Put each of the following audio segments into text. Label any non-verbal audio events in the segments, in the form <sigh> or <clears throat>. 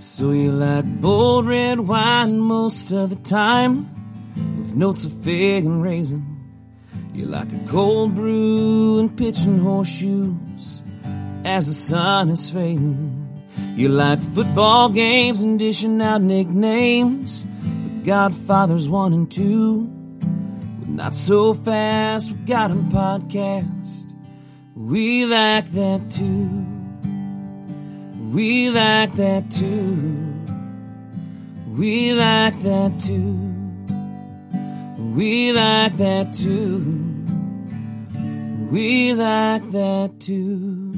So you like bold red wine most of the time, with notes of fig and raisin. You like a cold brew and pitching horseshoes as the sun is fading. You like football games and dishing out nicknames, the Godfathers one and two. With not so fast, we got 'em podcast. We like that too. We like that too. We like that too. We like that too. We like that too.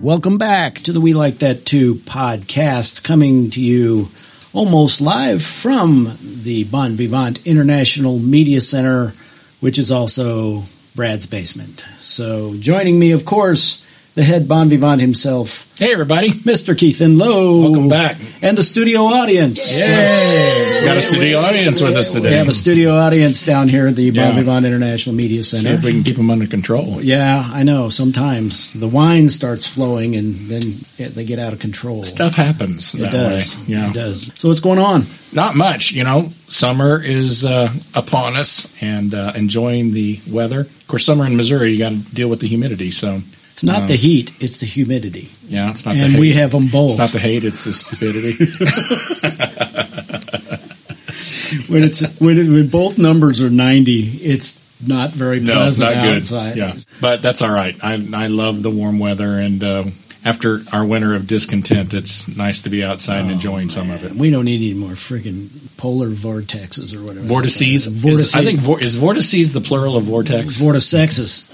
Welcome back to the We Like That Too podcast, coming to you almost live from the Bon Vivant International Media Center, which is also Brad's basement. So, joining me, of course, the head Bon Vivant himself, Hey, everybody. Mr. Keith and Lowe. Welcome back. And the studio audience. Yay! Got a studio audience with us today. We have a studio audience down here at the Bon Vivant International Media Center. See Center. if we can keep them under control. Yeah, I know. Sometimes the wine starts flowing and then they get out of control. Stuff happens It that does. way. Yeah. It does. So what's going on? Not much, you know. Summer is uh, upon us and uh, enjoying the weather. Of course, summer in Missouri, you got to deal with the humidity. So, It's not Um, the heat; it's the humidity, yeah, it's not the and we have them both. it's not the hate, it's the stupidity. <laughs> when it's when, it, when both numbers are ninety, it's not very no, pleasant not good. outside. Yeah, but that's all right. I I love the warm weather, and uh, after our winter of discontent, it's nice to be outside and enjoying some of it. We don't need any more freaking polar vortexes or whatever. Vortices. Vortices. Is, I think vor, is vortices the plural of vortex. vortexes.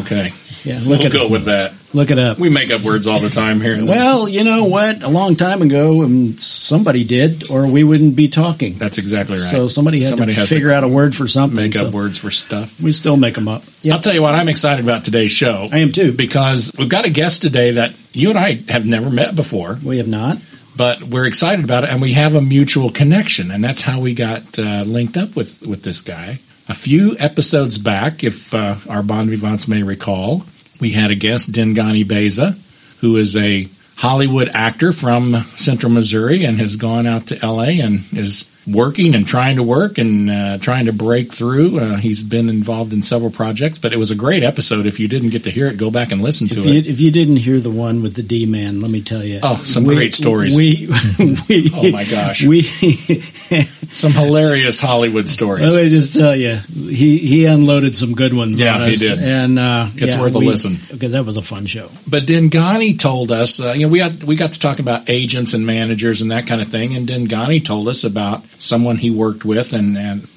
Okay, Yeah, look we'll go with that. look it up. We make up words all the time here. Well, you know what? A long time ago, um, somebody did, or we wouldn't be talking. that's exactly right. So somebody had to has figure out a word for something. make up so words for stuff. We still make them up. I'll tell you what, I'm excited about today's show. I am too. because we've got a guest today that you and I have never met before, We have not. but we're excited about it, and we have a mutual connection, and that's how we got uh, linked up with with this guy. A few episodes back, if uh, our bon vivants may recall, we had a guest, Dengani Beza, who is a Hollywood actor from Central Missouri and has gone out to LA and is working and trying to work and uh, trying to break through. Uh, he's been involved in several projects, but it was a great episode. If you didn't get to hear it, go back and listen to If it. you, if you didn't hear the one with the D man, let me tell you. Oh, some great stories. We, <laughs> we, Oh, my gosh. We, <laughs> Some hilarious Hollywood stories. let me just tell you, he he unloaded some good ones. Yeah, on he us, did. and uh, It's yeah, worth a we- listen. because that was a fun show. But Dengani told us, uh, you know, we got we got to talk about agents and managers and that kind of thing. And Dengani told us about someone he worked with, and, and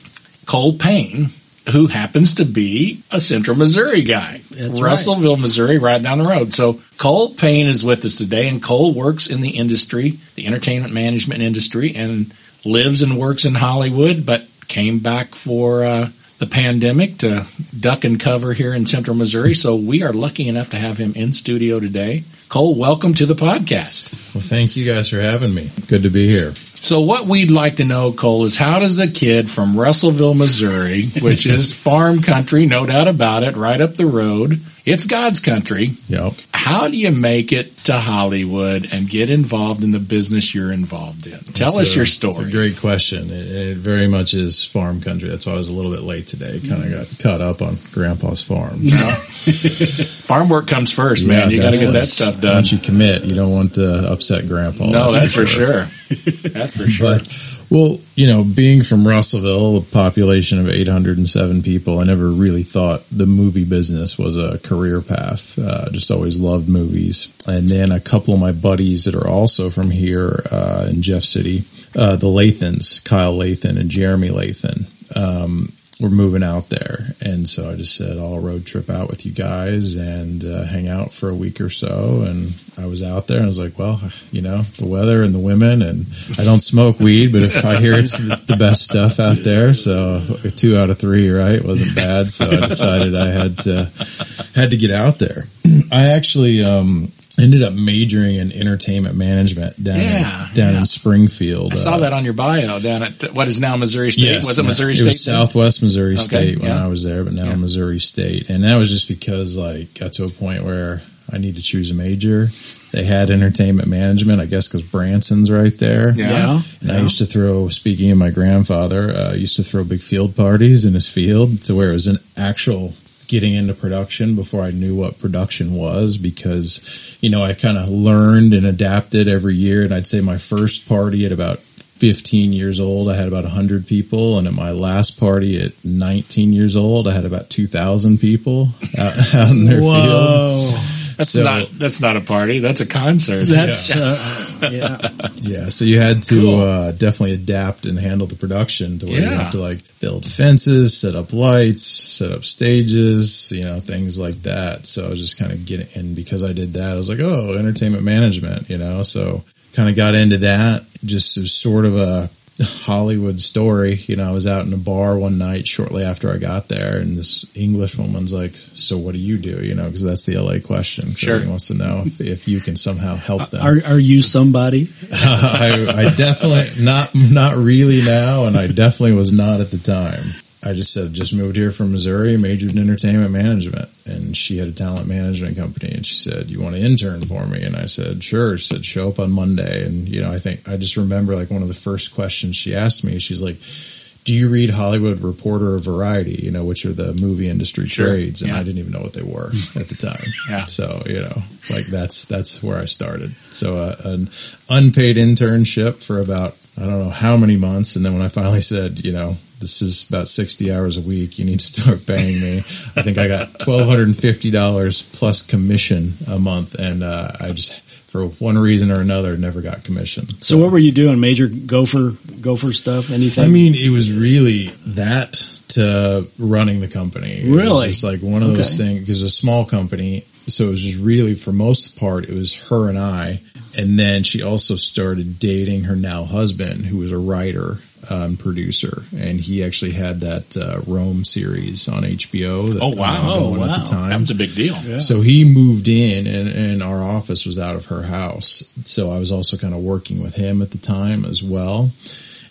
Cole Payne, who happens to be a Central Missouri guy, That's right. Russellville, Missouri, right down the road. So Cole Payne is with us today, and Cole works in the industry, the entertainment management industry, and lives and works in Hollywood, but came back for. Uh, the pandemic to duck and cover here in central Missouri. So we are lucky enough to have him in studio today. Cole, welcome to the podcast. Well, thank you guys for having me. Good to be here. So what we'd like to know, Cole, is how does a kid from Russellville, Missouri, which is <laughs> farm country, no doubt about it, right up the road, it's God's country. Yep. How do you make it to Hollywood and get involved in the business you're involved in? Tell That's us a- your It's a story. great question. It, it very much is farm country. That's why I was a little bit late today. Kind of got caught up on Grandpa's farm. <laughs> Farm work comes first, man. you got to get that stuff done. Once you commit, you don't want to upset Grandpa. No, that's for sure. <laughs> That's for sure. But well, you know, being from Russellville, a population of 807 people, I never really thought the movie business was a career path. Uh, just always loved movies. And then a couple of my buddies that are also from here uh, in Jeff City, uh, the Lathans, Kyle Lathan and Jeremy Lathan. Um, we're moving out there. And so I just said, I'll road trip out with you guys and uh, hang out for a week or so. And I was out there and I was like, well, you know, the weather and the women and I don't smoke weed, but if I hear it's the best stuff out there. So two out of three, right? Wasn't bad. So I decided I had to, had to get out there. <clears throat> I actually, um, ended up majoring in entertainment management down, Yeah, in, down yeah. in Springfield. I saw Uh, that on your bio down at what is now Missouri State. Yes, was it no, Missouri It State? was Southwest Missouri Okay, State when yeah. I was there, but now Yeah. Missouri State, and that was just because like got to a point where I need to choose a major, they had entertainment management, I guess, because Branson's right there. Yeah. Yeah. And I used to throw, speaking of my grandfather, uh, I used to throw big field parties in his field to where it was an actual getting into production before I knew what production was because, you know, I kind of learned and adapted every year. And I'd say my first party at about 15 years old, I had about 100 people. And at my last party at 19 years old, I had about 2,000 people out, out in their field. Whoa. That's So- not that's not a party. That's a concert. That's, uh, yeah. Yeah, so you had to Cool. uh, definitely adapt and handle the production to where you have to like build fences, set up lights, set up stages, you know, things like that. So I was just kind of getting, and because I did that, I was like, oh, entertainment management, you know, so kind of got into that. Just sort of a Hollywood story. You know, I was out in a bar one night shortly after I got there, and this English woman's like, "So what do you do?" You know, because that's the LA question. So Sure. Everybody wants to know if, if you can somehow help them. Are, are you somebody? <laughs> I, I definitely not not really now, and I definitely was not at the time. I just said just moved here from Missouri, majored in entertainment management, and she had a talent management company, and she said, "You want to intern for me?" And I said, "Sure." She said, "Show up on Monday." And you know, I think I just remember like one of the first questions she asked me. She's like. Do you read Hollywood Reporter or Variety? You know, which are the movie industry Sure. trades, and Yeah. I didn't even know what they were <laughs> at the time. Yeah. So you know, like that's that's where I started. So uh, an unpaid internship for about I don't know how many months, and then when I finally said, you know, this is about sixty hours a week, you need to start paying me. I think I got twelve hundred and fifty dollars plus commission a month, and uh, I just for one reason or another never got commission. So what were you doing? Major gopher, gopher stuff? Anything? I mean, it was really that to running the company. Really? was just like one of those things because it's a small company. So it was just really, for most part, it was her and I. And then she also started dating her now husband, who was a writer um, producer, and he actually had that uh, Rome series on HBO. That, Oh, wow. going Oh, at the time. That was a big deal. So he moved in and, and our office was out of her house. So I was also kind of working with him at the time as well.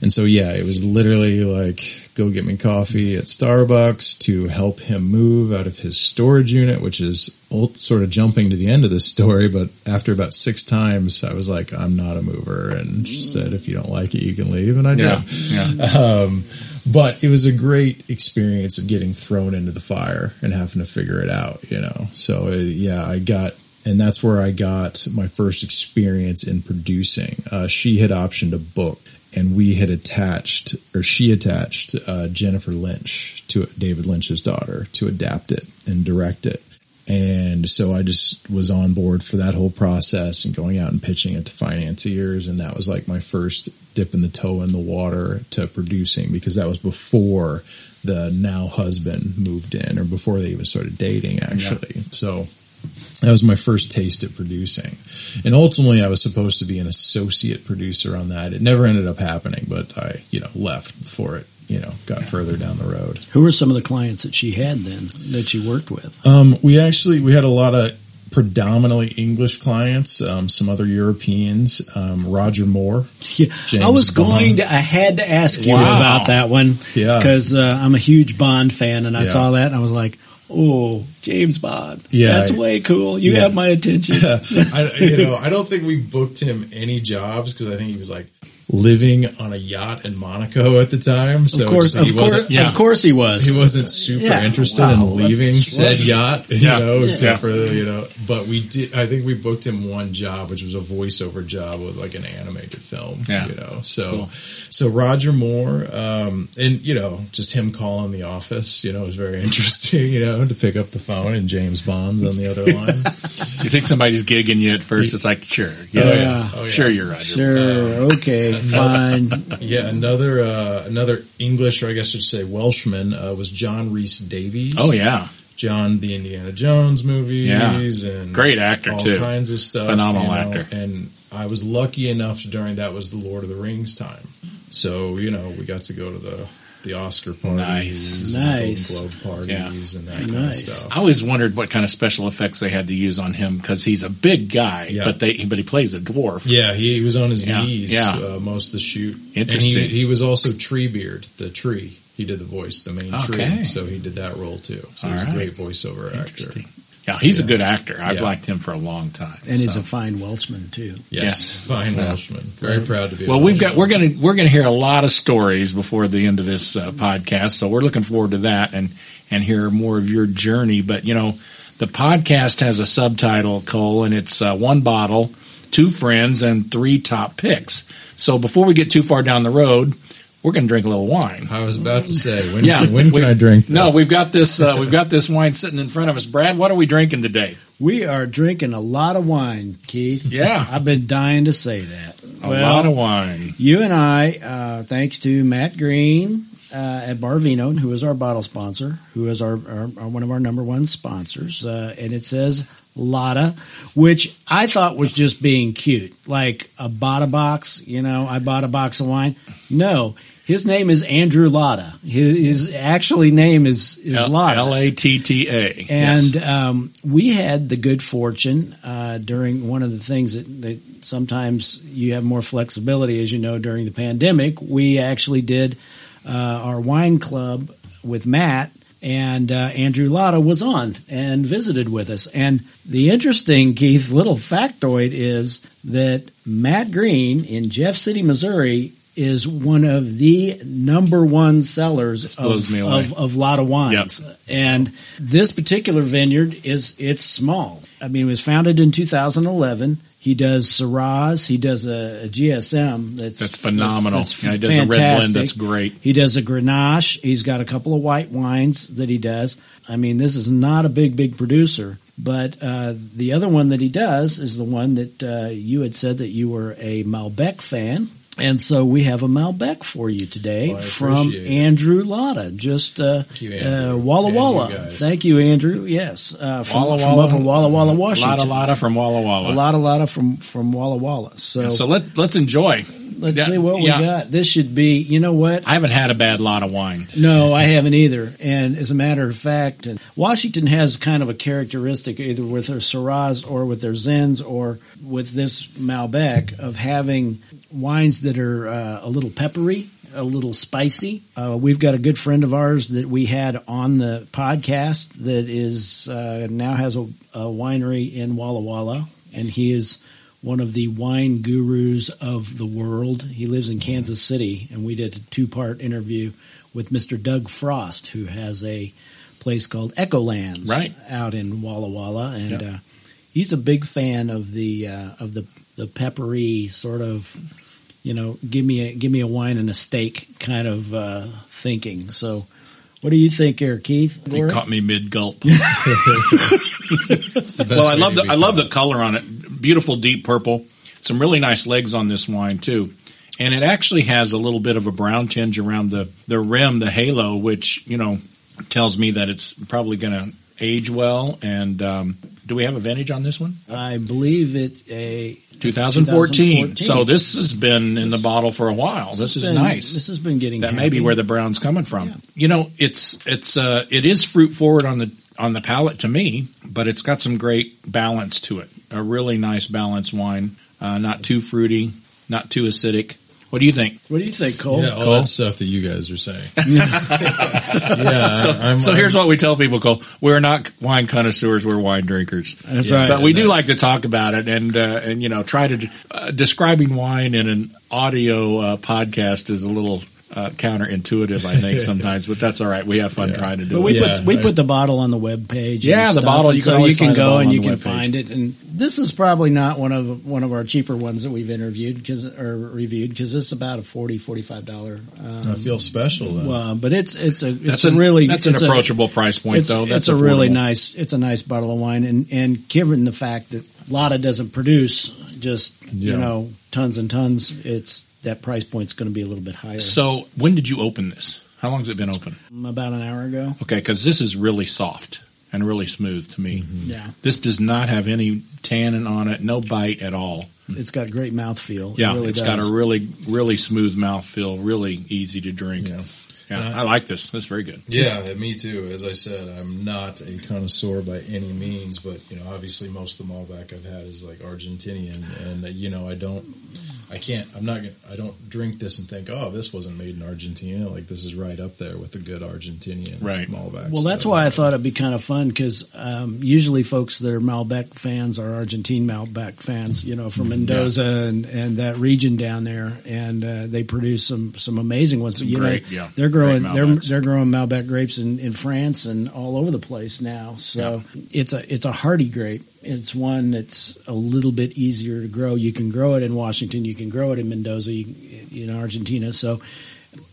And so yeah, it was literally like go get me coffee at Starbucks to help him move out of his storage unit, which is ult- sort of jumping to the end of this story. But after about six times, I was like, I'm not a mover. And she said, if you don't like it, you can leave. And I Yeah. did. Yeah. Um, but it was a great experience of getting thrown into the fire and having to figure it out, you know. So uh, yeah, I got, and that's where I got my first experience in producing. Uh, she had optioned a book, and we had attached, or she attached uh, Jennifer Lynch to David Lynch's daughter to adapt it and direct it. And so I just was on board for that whole process and going out and pitching it to financiers. And that was like my first dipping the toe in the water to producing because that was before the now husband moved in or before they even started dating actually. So that was my first taste at producing. And ultimately I was supposed to be an associate producer on that. It never ended up happening, but I, you know, left before it, you know, got further down the road. Who were some of the clients that she had then that you worked with? Um, we actually we had a lot of predominantly English clients, um, some other Europeans. Um, Roger Moore, Yeah, James I was going to. I had to ask you Wow. about that one. Yeah. because uh, I'm a huge Bond fan, and I Yeah. saw that and I was like, "Oh, James Bond. Yeah, that's way cool. You Yeah. have my attention." <laughs> I, you <laughs> know, I don't think we booked him any jobs because I think he was like living on a yacht in Monaco at the time. So of course, just, he of course, wasn't. Yeah. of course, he was. He wasn't super Yeah, interested wow, in leaving said yacht, you Yeah. know, Yeah. except for you know, but we did, I think we booked him one job, which was a voiceover job with like an animated film, Yeah. you know, so, Cool. so Roger Moore, um, and you know, just him calling the office, you know, was very <laughs> interesting, you know, to pick up the phone and James Bond's on the other <laughs> line. You think somebody's gigging you at first? It's like, sure, yeah, Oh, yeah. Oh, yeah. sure, you're Roger. Sure. okay. Fine. <laughs> Yeah, another uh, another English, or I guess I should say Welshman, uh, was John Rhys-Davies. Oh yeah, John the Indiana Jones movies, and Great actor, all too. kinds of stuff. Phenomenal you know, actor. And I was lucky enough during that was the Lord of the Rings time, so you know we got to go to the the Oscar parties, Nice. and Nice. Golden Globe parties, and that kind of Nice. stuff. I always wondered what kind of special effects they had to use on him because he's a big guy, Yeah. but they but he plays a dwarf. Yeah, he, he was on his Yeah, knees yeah. Uh, most of the shoot. Interesting. And he, he was also Treebeard, the tree. He did the voice, the main Okay. tree. So he did that role too. So All he's right. a great voiceover actor. Interesting. Yeah, he's a good actor. I've Yeah. liked him for a long time. and he's a fine Welshman too. Yes, fine Welshman. Very proud to be. a Well, we've got we're gonna we're gonna hear a lot of stories before the end of this uh, podcast, so we're looking forward to that and and hear more of your journey. But you know, the podcast has a subtitle, Cole, and it's uh, one bottle, two friends, and three top picks. So before we get too far down the road, we're gonna drink a little wine. I was about to say when. Yeah, when we- can I drink? No, we've got this. Uh, we've got this wine sitting in front of us. Brad, what are we drinking today? We are drinking a lot of wine, Keith. Yeah. I've been dying to say that. A lot of wine. You and I, uh, thanks to Matt Green uh, at Barvino, who is our bottle sponsor, who is our, our, our one of our number one sponsors, uh, and it says Lotta, which I thought was just being cute, like a Bada box. You know, I bought a box of wine. No, his name is Andrew Latta. His, his actually name is is Lotta. L A T T A. And um, we had the good fortune uh, during one of the things that, that sometimes you have more flexibility, as you know, during the pandemic. We actually did uh, our wine club with Matt, and uh, Andrew Latta was on and visited with us. And the interesting, Keith, little factoid is that Matt Green in Jeff City, Missouri. Is one of the number one sellers of, of, of Latta wines. And this particular vineyard is it's small. I mean, it was founded in 2011. He does Syrahs. He does a, a GSM that's That's phenomenal. that's- that's yeah, he does a red blend that's great. He does a Grenache. He's got a couple of white wines that he does. I mean, this is not a big, big producer. But uh, the other one that he does is the one that uh, you had said that you were a Malbec fan. And so we have a Malbec for you today Well, from it. Andrew Latta. Just uh, you, uh, Walla And Walla. guys. Thank you, Andrew. Yes, uh, from, Walla from Walla. up in Walla Walla, Washington. Lotta Lotta from Walla Walla. A lot, a lot from from Walla Walla. So, So let let's enjoy. let's yeah, see what yeah. we got. This should be. You know what? I haven't had a bad lot of wine. No, I haven't either. And as a matter of fact, and Washington has kind of a characteristic either with their Syrahs or with their Zins or with this Malbec of having wines that are uh, a little peppery, a little spicy. Uh, we've got a good friend of ours that we had on the podcast that is uh, now has a, a winery in Walla Walla, and he is one of the wine gurus of the world. He lives in Kansas City, and we did a two part interview with Mr. Doug Frost, who has a place called Echolands Right. out in Walla Walla, and Yeah. uh, he's a big fan of the uh, of the the peppery sort of you know give me a give me a wine and a steak kind of uh, thinking. So, what do you think, here, Keith? You caught me mid gulp. <laughs> It's the best well, I love the be I love the color on it. Beautiful deep purple. Some really nice legs on this wine too. And it actually has a little bit of a brown tinge around the, the rim, the halo, which, you know, tells me that it's probably going to age well. And um, do we have a vintage on this one? I believe it's a 2014. So this has been in the bottle for a while. This, is been- nice. This has been getting that may be where the brown's coming from. Yeah. You know, it's it's uh, it is fruit forward on the on the palate to me, but it's got some great balance to it. A really nice balanced wine, uh, not too fruity, not too acidic. What do you think? What do you think, Cole? Yeah, all that stuff that you guys are saying. <laughs> yeah, So, I, I'm, so here's what we tell people: Cole, we're not wine connoisseurs; we're wine drinkers. That's Yeah. right. But we do like to talk about it, and uh, and you know, try to uh, describing wine in an audio uh, podcast is a little uh, counterintuitive, I think <laughs> sometimes. but that's all right. We have fun Yeah. trying to do But it. we Yeah, put we I- put the bottle on the web page. Yeah, the stuff, bottle, and you so you can go and you can web page. find it. And this is probably not one of one of our cheaper ones that we've interviewed because or reviewed because it's about a 40 45 dollar. I feel special. Then. Well, but it's it's a it's That's a an, really that's an it's a- approachable price point, it's, though. That's it's a really nice it's a nice bottle of wine and and given the fact that Latta doesn't produce just you know tons and tons, it's that price point's going to be a little bit higher. So, when did you open this? How long has it been open? about an hour ago. Okay, because this is really soft and really smooth to me. Yeah, This does not have any tannin on it, no bite at all. it's got great mouthfeel. Yeah, it really it's does. got a really, really smooth mouthfeel, really easy to drink. Yeah. Yeah, Uh, I like this. That's very good. Yeah, me too. As I said, I'm not a connoisseur by any means, but you know, obviously, most of the Malbec I've had is like Argentinian, and you know, I don't, I can't. I'm not. gonna I don't drink this and think, oh, this wasn't made in Argentina. Like this is right up there with the good Argentinian Right. Malbec. Well, that's So, why I thought it'd be kind of fun because um, usually folks that are Malbec fans are Argentine Malbec fans, you know, from Mendoza and, and that region down there, and uh, they produce some some amazing ones. You great, know, yeah, they're growing they're they're growing Malbec grapes in, in France and all over the place now. So it's a it's a hardy grape. It's one that's a little bit easier to grow. You can grow it in Washington. You can grow it in Mendoza, you, in Argentina. So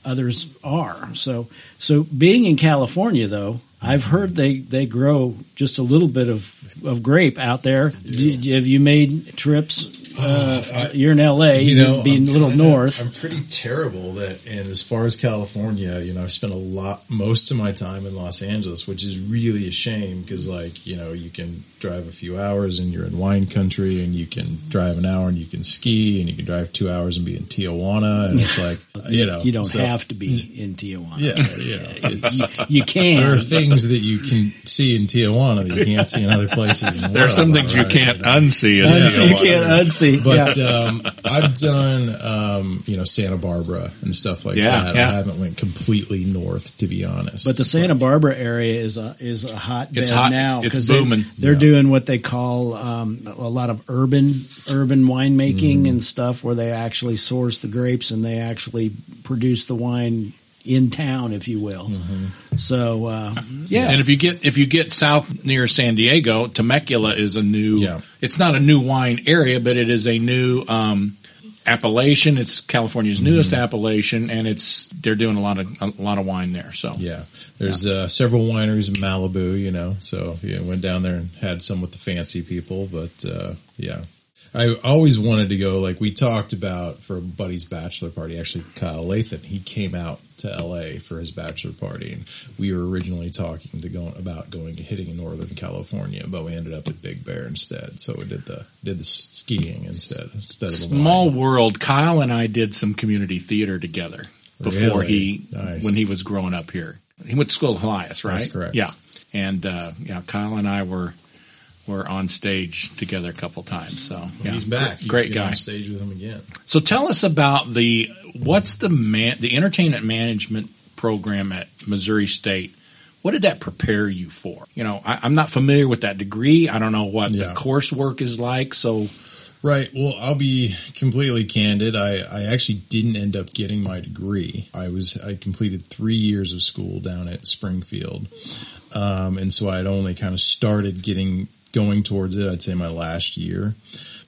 others are. So so being in California though, I've heard they, they grow just a little bit of, of grape out there. Do- have you made trips? Uh, I- you're in LA, you know, being I'm a little kinda- north. I'm pretty terrible that, and as far as California, you know, I've spent a lot, most of my time in Los Angeles, which is really a shame because, like, you know, you can drive a few hours and you're in wine country, and you can drive an hour and you can ski, and you can drive two hours and be in Tijuana, and it's like, <laughs> you know, you don't so- have to be in Tijuana. Yeah, yeah. <laughs> It's, You can. there are things that you can see in Tijuana that you can't see in other places. In the There are some things you can't unsee. in Unsee, you can't unsee. But yeah. um, I've done, um, you know, Santa Barbara and stuff like Yeah, that. yeah. I haven't went completely north, to be honest. But the Santa Barbara area is a is a hotbed It's hot. now because they, they're Yeah. doing what they call um, a lot of urban urban winemaking Mm-hmm. and stuff, where they actually source the grapes and they actually produce the wine in town, if you will. So uh, yeah, And if you get if you get south near San Diego, Temecula is a new. Yeah. It's not a new wine area, but it is a new um, appellation. It's California's newest Mm-hmm. appellation, and it's they're doing a lot of a lot of wine there. So yeah, there's uh, several wineries in Malibu, you know. So yeah, went down there and had some with the fancy people. But uh, yeah, I always wanted to go. Like we talked about for a buddy's bachelor party. Actually, Kyle Lathan, he came out to L.A. for his bachelor party, and we were originally talking to go about going to hitting in Northern California, but we ended up at Big Bear instead. So we did the did the skiing instead instead of the small world. Kyle and I did some community theater together before Really? he Nice. when he was growing up here. He went to school at Helias, right? That's correct. Yeah, and uh, yeah, Kyle and I were were on stage together a couple times. So yeah. He's back. You Great guy. on stage with him again. So tell us about the what's the man the entertainment management program at Missouri State. What did that prepare you for? You know, I, I'm not familiar with that degree. I don't know what Yeah. the coursework is like. So Right. Well, I'll be completely candid. I, I actually didn't end up getting my degree. I was I completed three years of school down at Springfield, um, and so I had only kind of started getting going towards it. I'd say my last year.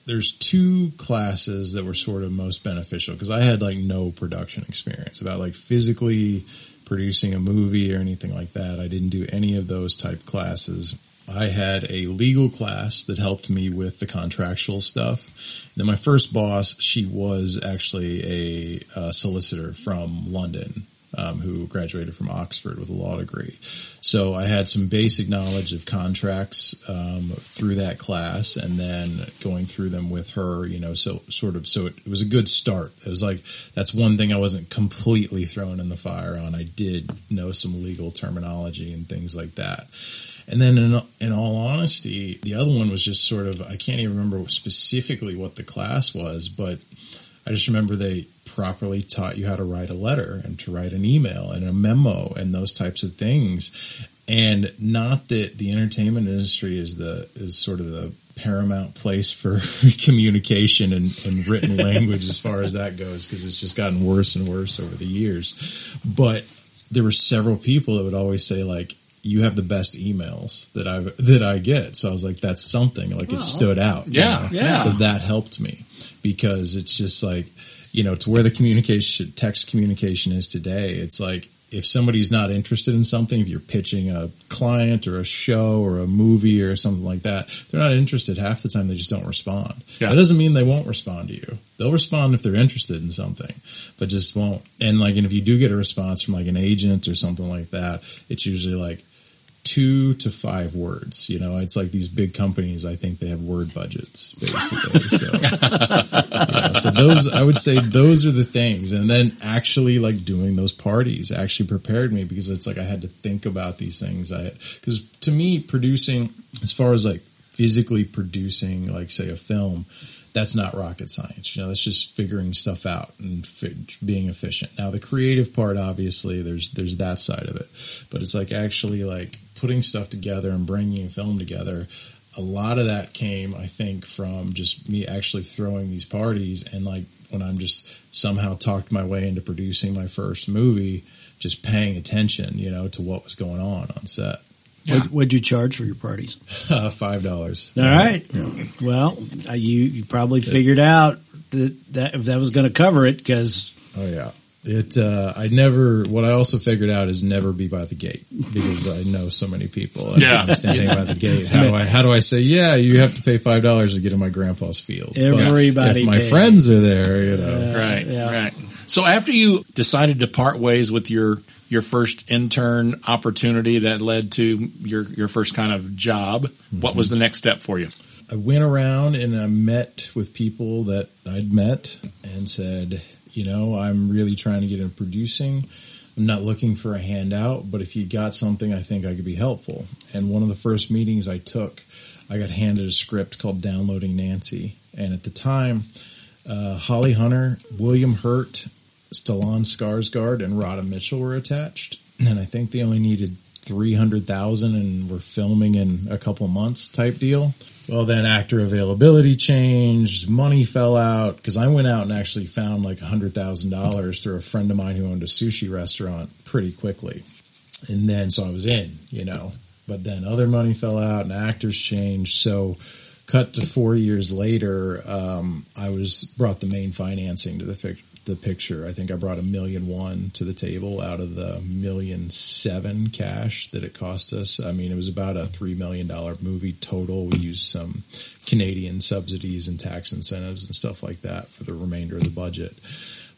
There's two classes that were sort of most beneficial because I had like no production experience about like physically producing a movie or anything like that. I didn't do any of those type classes. I had a legal class that helped me with the contractual stuff. then my first boss, she was actually a, uh solicitor from London, um, who graduated from Oxford with a law degree. So I had some basic knowledge of contracts um, through that class, and then going through them with her. You know, so sort of. So it, it was a good start. It was like that's one thing I wasn't completely thrown in the fire on. I did know some legal terminology and things like that. And then, in, in all honesty, the other one was just sort of, I can't even remember specifically what the class was, but I just remember they properly taught you how to write a letter and to write an email and a memo and those types of things. And not that the entertainment industry is the, is sort of the paramount place for <laughs> communication and, and written language as far as that goes, because it's just gotten worse and worse over the years. But there were several people that would always say like, you have the best emails that I that I get. So I was like, that's something. Like it stood out. you Yeah, know? yeah. So that helped me because it's just like, you know, to where the communication, text communication is today. It's like if somebody's not interested in something, if you're pitching a client or a show or a movie or something like that, they're not interested. Half the time they just don't respond. Yeah. That doesn't mean they won't respond to you. They'll respond if they're interested in something, but just won't. And like, and if you do get a response from like an agent or something like that, it's usually like, two to five words. You know, it's like these big companies. I think they have word budgets basically. <laughs> So, yeah, so those, I would say those are the things. And then actually like doing those parties actually prepared me because it's like I had to think about these things. I, cause to me producing as far as like physically producing like say a film, that's not rocket science. You know, that's just figuring stuff out and being efficient. Now, the creative part, obviously, there's there's that side of it, but it's like actually like putting stuff together and bringing a film together. A lot of that came, I think, from just me actually throwing these parties and like when I'm just somehow talked my way into producing my first movie, just paying attention, you know, to what was going on on set. Yeah. What, what'd you charge for your parties? <laughs> Five dollars. All right. Well, uh, you you probably figured out that that if that was going to cover it because Oh yeah. It. Uh, I never. What I also figured out is never be by the gate because I know so many people. And Yeah. I'm standing by the gate. <laughs> How do I? How do I say? Yeah, you have to pay five dollars to get in my grandpa's field. But Everybody if my pays. friends are there, you know. Right, yeah. right. So after you decided to part ways with your your first intern opportunity that led to your your first kind of job, what was the next step for you? I went around and I met with people that I'd met and said, you know, I'm really trying to get into producing. I'm not looking for a handout, but if you got something, I think I could be helpful. And one of the first meetings I took, I got handed a script called Downloading Nancy. And at the time, uh, Holly Hunter, William Hurt, Stellan Skarsgård, and Radha Mitchell were attached. And I think they only needed 300,000 and were filming in a couple months type deal. Well, then actor availability changed, money fell out because I went out and actually found like $100,000 through a friend of mine who owned a sushi restaurant pretty quickly. And then, so I was in, you know, but then other money fell out and actors changed. So, cut to four years later, um, I was brought the main financing to the the picture. I think I brought a million one to the table out of the million seven cash that it cost us. I mean, it was about a three million dollar movie total. We used some Canadian subsidies and tax incentives and stuff like that for the remainder of the budget.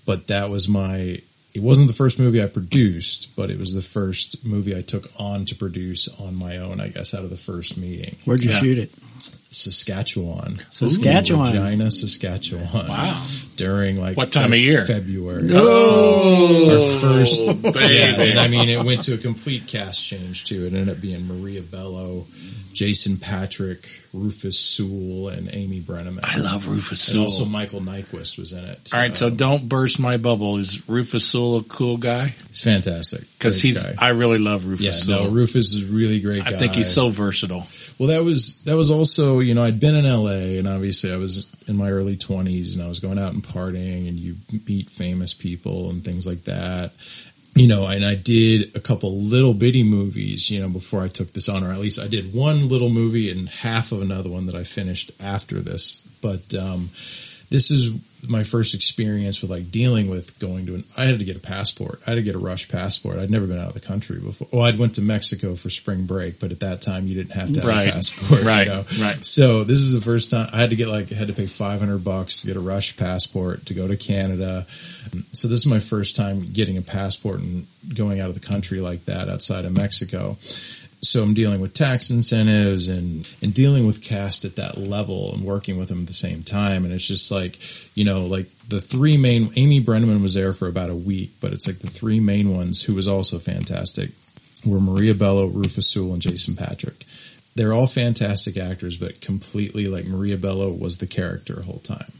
But that was my. It wasn't the first movie I produced, but it was the first movie I took on to produce on my own. I guess out of the first meeting. where'd you Yeah. shoot it? Saskatchewan. Saskatchewan. Regina, Saskatchewan. Wow. During like What time of year? February. Oh, Our first baby. and I mean it went to a complete cast change too. It ended up being Maria Bello, Jason Patric, Rufus Sewell, and Amy Brenneman. I love Rufus and also Michael Nyqvist was in it. All right, so Um, don't burst my bubble. Is Rufus Sewell a cool guy? he's fantastic Because he's, guy. I really love Rufus yeah, Sewell. no, Rufus is a really great guy. I think he's so versatile. Well, that was that was also you know I'd been in L.A. and obviously I was in my early twenties and I was going out and partying and you meet famous people and things like that. You know, and I did a couple little bitty movies, you know, before I took this on, or at least I did one little movie and half of another one that I finished after this. But um, this is my first experience with like dealing with going to an. I had to get a passport. I had to get a rush passport. I'd never been out of the country before. Well, I'd went to Mexico for spring break, but at that time you didn't have to have Right. a passport. Right. You know? Right. So this is the first time I had to get like I had to pay five hundred bucks to get a rush passport to go to Canada. So this is my first time getting a passport and going out of the country like that outside of Mexico. So I'm dealing with tax incentives and, and dealing with cast at that level and working with them at the same time. And it's just like, you know, like the three main, Amy Brenneman was there for about a week, but it's like the three main ones who was also fantastic were Maria Bello, Rufus Sewell, and Jason Patric. They're all fantastic actors, but completely like Maria Bello was the character the whole time.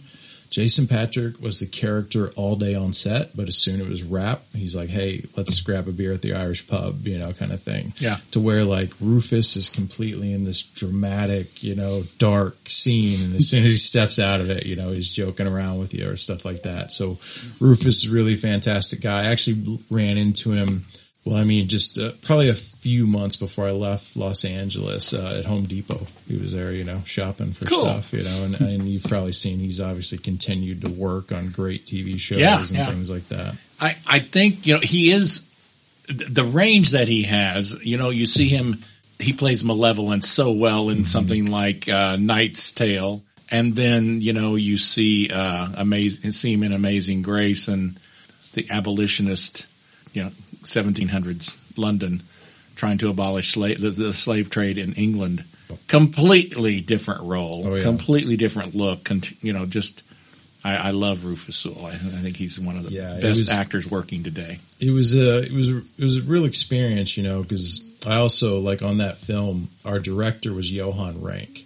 Jason Patric was the character all day on set, but as soon as it was wrap, he's like, "Hey, let's grab a beer at the Irish pub," you know, kind of thing. Yeah. To where like Rufus is completely in this dramatic, you know, dark scene, and as soon as he <laughs> steps out of it, you know, he's joking around with you or stuff like that. So Rufus is a really fantastic guy. I actually ran into him. Well, I mean, just uh, probably a few months before I left Los Angeles uh, at Home Depot. He was there, you know, shopping for Cool. stuff, you know, and, and you've probably seen he's obviously continued to work on great TV shows Yeah, and yeah. things like that. I, I think, you know, he is the range that he has, you know, you see him, he plays malevolence so well in something like uh, Knight's Tale. And then, you know, you see, uh, amazing, see him in Amazing Grace and the abolitionist, you know, 1700s London trying to abolish slave, the, the slave trade in England. Completely different role, Oh, yeah. completely different look, con- you know, just, I, I love Rufus Sewell. I, I think he's one of the Yeah, best was- actors working today. it was a it was a, it was a real experience, you know, because I also like on that film, our director was Johan Renck.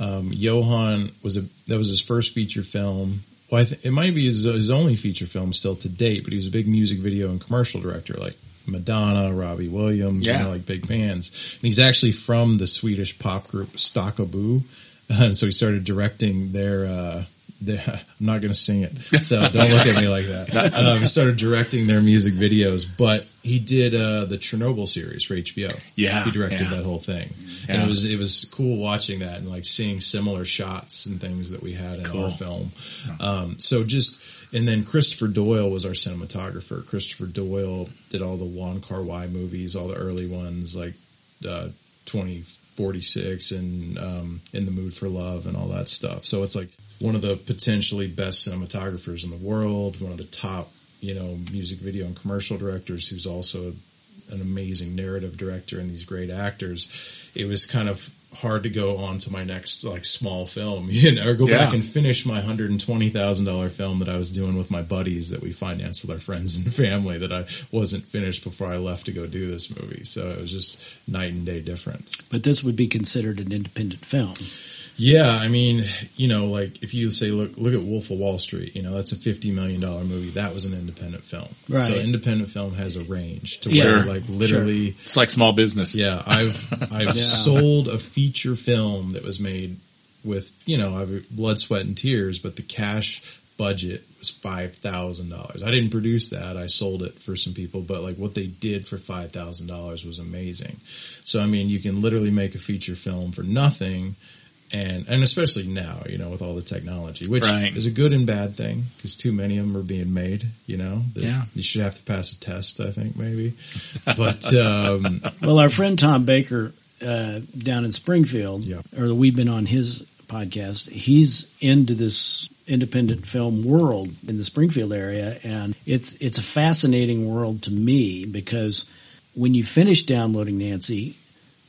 Um, Johan was a that was his first feature film. Well, I th- it might be his, his only feature film still to date, but he was a big music video and commercial director, like Madonna, Robbie Williams, you Yeah. know, like big bands. And he's actually from the Swedish pop group Stakka Bo, <laughs> and so he started directing their. Uh, their I'm <laughs> not going to sing it, <laughs> so don't look at me like that. Um, he started directing their music videos, but he did uh, the Chernobyl series for HBO. Yeah, he directed yeah. that whole thing, and it was it was cool watching that and like seeing similar shots and things that we had in Cool. our film. Um, so just and then Christopher Doyle was our cinematographer. Christopher Doyle did all the Wong Kar-wai movies, all the early ones like uh, twenty forty six and um, In the Mood for Love and all that stuff. So it's like one of the potentially best cinematographers in the world, one of the top you know music video and commercial directors who's also an amazing narrative director and these great actors, it was kind of hard to go on to my next like small film, <laughs> you know, or go back and finish my hundred and twenty thousand dollar film that I was doing with my buddies that we financed with our friends and family that I wasn't finished before I left to go do this movie. So it was just night and day difference. But this would be considered an independent film. Yeah, I mean, you know, like if you say, look, look at Wolf of Wall Street, you know, that's a fifty million dollar movie. That was an independent film. Right. So independent film has a range to Yeah. where, Sure. like, literally, It's like small business. yeah, I've <laughs> I've Yeah. sold a feature film that was made with you know I've blood, sweat, and tears, but the cash budget was five thousand dollars. I didn't produce that; I sold it for some people, but like what they did for five thousand dollars was amazing. So I mean, you can literally make a feature film for nothing. And, and especially now, you know, with all the technology, which Right. is a good and bad thing because too many of them are being made, you know, that Yeah. you should have to pass a test, I think maybe. But, um, <laughs> Well, our friend Tom Baker uh, down in Springfield, Yeah. or we've been on his podcast. He's into this independent film world in the Springfield area, and it's it's a fascinating world to me because when you finish downloading Nancy,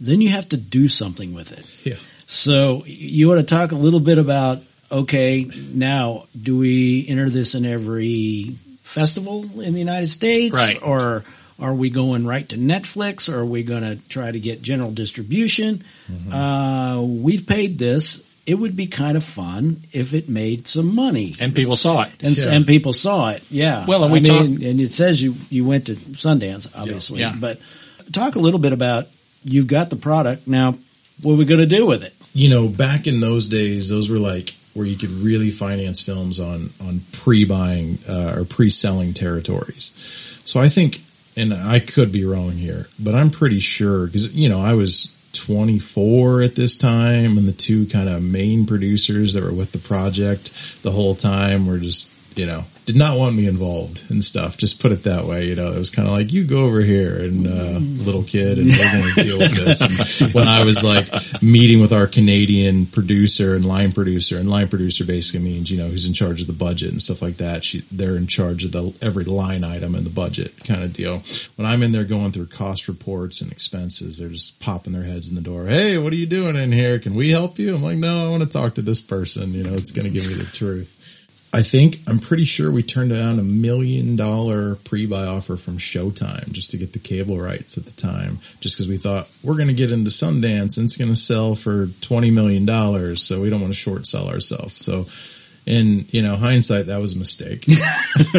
then you have to do something with it. yeah. So you want to talk a little bit about okay, now do we enter this in every festival in the United States, Right. Or are we going right to Netflix? Or are we going to try to get general distribution? Uh, we've paid this. It would be kind of fun if it made some money. And people saw it. And, Yeah. and people saw it, yeah. Well, and we I mean, talk- and it says you you went to Sundance, obviously. Yeah. But talk a little bit about you've got the product now. What are we going to do with it? You know, back in those days, those were like where you could really finance films on on pre-buying uh, or pre-selling territories. So I think, and I could be wrong here, but I'm pretty sure because you know I was 24 at this time, and the two kind of main producers that were with the project the whole time were just you know did not want me involved and stuff. Just put it that way. You know, it was kind of like you go over here and uh, little kid, and we're going to deal with this. And when I was like meeting with our Canadian producer and line producer, and line producer basically means you know who's in charge of the budget and stuff like that. She, they're in charge of the every line item in the budget kind of deal. When I'm in there going through cost reports and expenses, they're just popping their heads in the door. Hey, what are you doing in here? Can we help you? I'm like, no, I want to talk to this person. You know, it's going to give me the truth. I think I'm pretty sure we turned down a million dollar pre-buy offer from Showtime just to get the cable rights at the time, just because we thought we're going to get into Sundance and it's going to sell for twenty million dollars, so we don't want to short sell ourselves. So, in you know hindsight, that was a mistake. <laughs>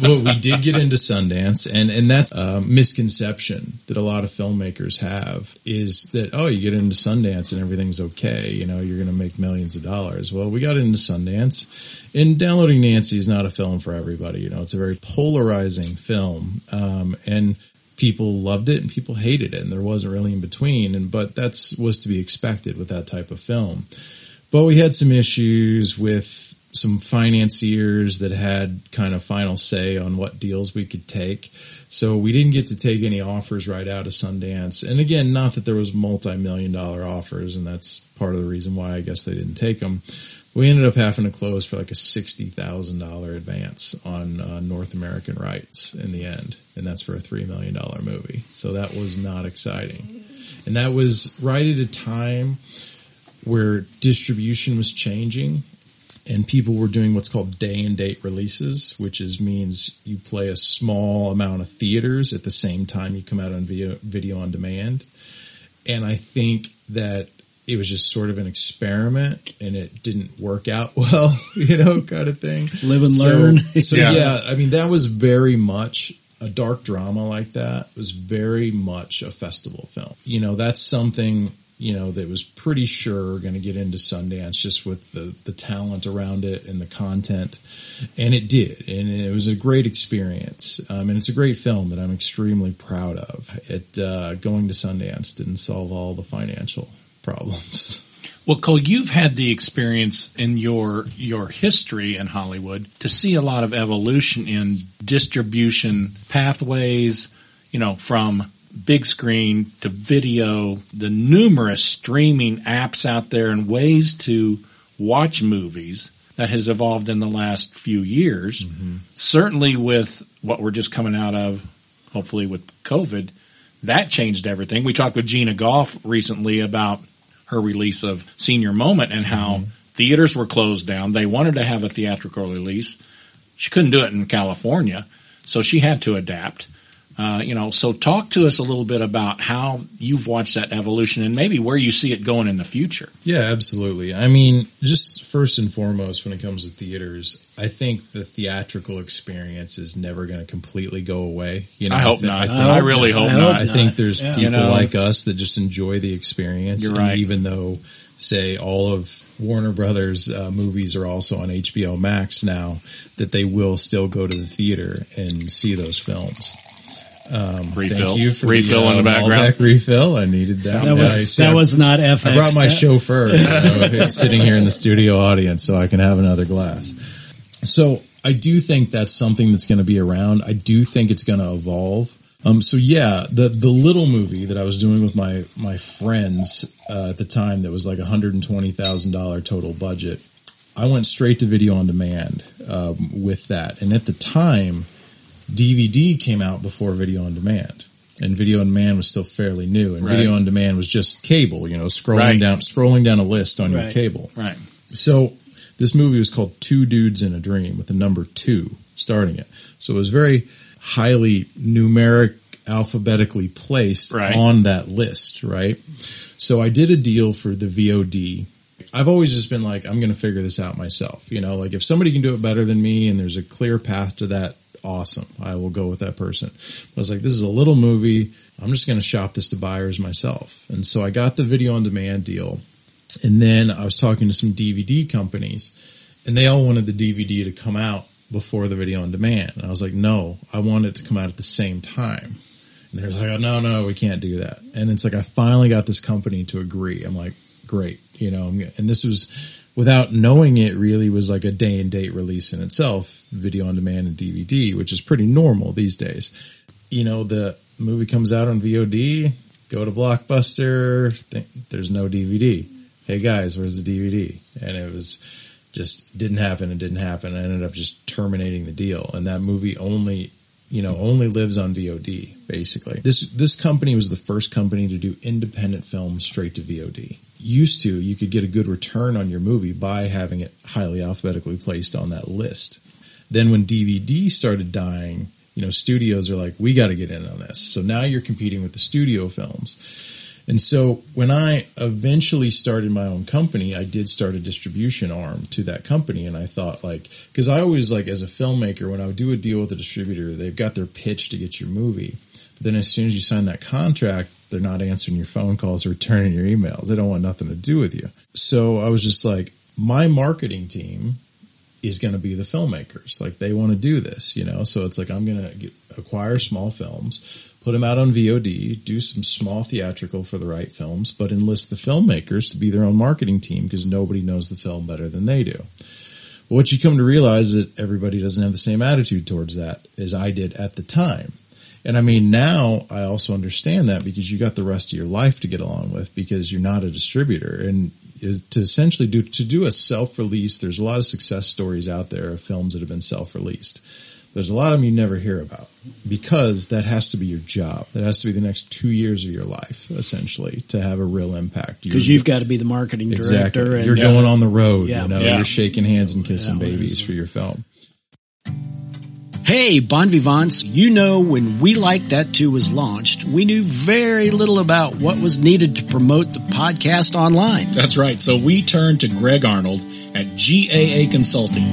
but we did get into Sundance, and and that's a misconception that a lot of filmmakers have is that oh, you get into Sundance and everything's okay, you know, you're going to make millions of dollars. Well, we got into Sundance, and Downloading Nancy is not a film for everybody. You know, it's a very polarizing film, um, and people loved it and people hated it, and there wasn't really in between. And but that's was to be expected with that type of film. But we had some issues with some financiers that had kind of final say on what deals we could take. So we didn't get to take any offers right out of Sundance. And again, not that there was multi-million dollar offers and that's part of the reason why I guess they didn't take them. We ended up having to close for like a $60,000 advance on uh, North American rights in the end. And that's for a $3 million movie. So that was not exciting. And that was right at a time where distribution was changing and people were doing what's called day and date releases, which is means you play a small amount of theaters at the same time you come out on video, video on demand. And I think that it was just sort of an experiment and it didn't work out <laughs> well, you know, kind of thing. Live and So- learn. So, Yeah. yeah. I mean, that was very much a dark drama like that was very much a festival film. You know, that's something, you know, that was pretty sure going to get into Sundance just with the, the talent around it and the content. And it did. And it was a great experience. Um, and it's a great film that I'm extremely proud of. It, uh, going to Sundance didn't solve all the financial problems. Well, Cole, you've had the experience in your your history in Hollywood to see a lot of evolution in distribution pathways, you know, from big screen to video, the numerous streaming apps out there and ways to watch movies that has evolved in the last few years. Mm-hmm. Certainly with what we're just coming out of, hopefully with COVID, that changed everything. We talked with Gina Goff recently about her release of Senior Moment and how mm-hmm. theaters were closed down. They wanted to have a theatrical release. She couldn't do it in California, so she had to adapt. Uh, you know, so talk to us a little bit about how you've watched that evolution and maybe where you see it going in the future. Yeah, absolutely. I mean, just first and foremost, when it comes to theaters, I think the theatrical experience is never going to completely go away. You know, I hope thi- not. think- I really hope I not. I think there's Yeah. people You know? like us that just enjoy the experience. You're and right. even though, say, all of Warner Brothers uh, movies are also on HBO Max now, that they will still go to the theater and see those films. Refill, Thank you for refill the, in the uh, background. Malbec refill. I needed that. That was Nice. that was not FX. I brought my That- chauffeur you <laughs> know, sitting here in the studio audience so I can have another glass. So I do think that's something that's going to be around. I do think it's going to evolve. Um, so yeah, the, the little movie that I was doing with my, my friends, uh, at the time that was like $120,000 total budget. I went straight to video on demand, um, with that. And at the time, DVD came out before video on demand. And video on demand was still fairly new. And Right. video on demand was just cable, you know, scrolling Right. down, scrolling down a list on your cable. Right. So this movie was called Two Dudes in a Dream with the number two starting it. So it was very highly numeric, alphabetically placed Right. on that list, right? So I did a deal for the VOD. I've always just been like, I'm going to figure this out myself. You know, like if somebody can do it better than me and there's a clear path to that, awesome. I will go with that person. But I was like, this is a little movie. I'm just going to shop this to buyers myself. And so I got the video on demand deal. And then I was talking to some DVD companies and they all wanted the DVD to come out before the video on demand. And I was like, no, I want it to come out at the same time. And they're like, oh, no, no, we can't do that. And it's like, I finally got this company to agree. I'm like, great, you know, and this was without knowing it really was like a day and date release in itself, video on demand and DVD, which is pretty normal these days. You know, the movie comes out on VOD, go to Blockbuster, th- there's no DVD. Hey guys, where's the DVD? And it was just didn't happen. It didn't happen. I ended up just terminating the deal. And that movie only, you know, only lives on VOD basically. This, this company was the first company to do independent films straight to VOD. Used to, you could get a good return on your movie by having it highly alphabetically placed on that list. Then when DVD started dying, you know, studios are like, we got to get in on this. So now you're competing with the studio films. And so when I eventually started my own company, I did start a distribution arm to that company. And I thought like, cause I always like as a filmmaker, when I would do a deal with a distributor, they've got their pitch to get your movie. But then as soon as you sign that contract, they're not answering your phone calls or returning your emails. They don't want nothing to do with you. So I was just like, my marketing team is going to be the filmmakers. Like they want to do this, you know? So it's like, I'm going to acquire small films, put them out on VOD, do some small theatrical for the right films, but enlist the filmmakers to be their own marketing team because nobody knows the film better than they do. But what you come to realize is that everybody doesn't have the same attitude towards that as I did at the time. And I mean, now I also understand that because you got the rest of your life to get along with because you're not a distributor and to essentially do, to do a self-release. There's a lot of success stories out there of films that have been self-released. There's a lot of them you never hear about because that has to be your job. That has to be the next two years of your life, essentially, to have a real impact. because You're- you've got to be the marketing director. Exactly. And, You're uh, going on the road, Yeah. you know, Yeah. you're shaking hands and kissing Yeah. babies for your film. Hey, Bon Vivants, you know when We Like That Too was launched, we knew very little about what was needed to promote the podcast online. That's right. So we turned to Greg Arnold at GAA Consulting.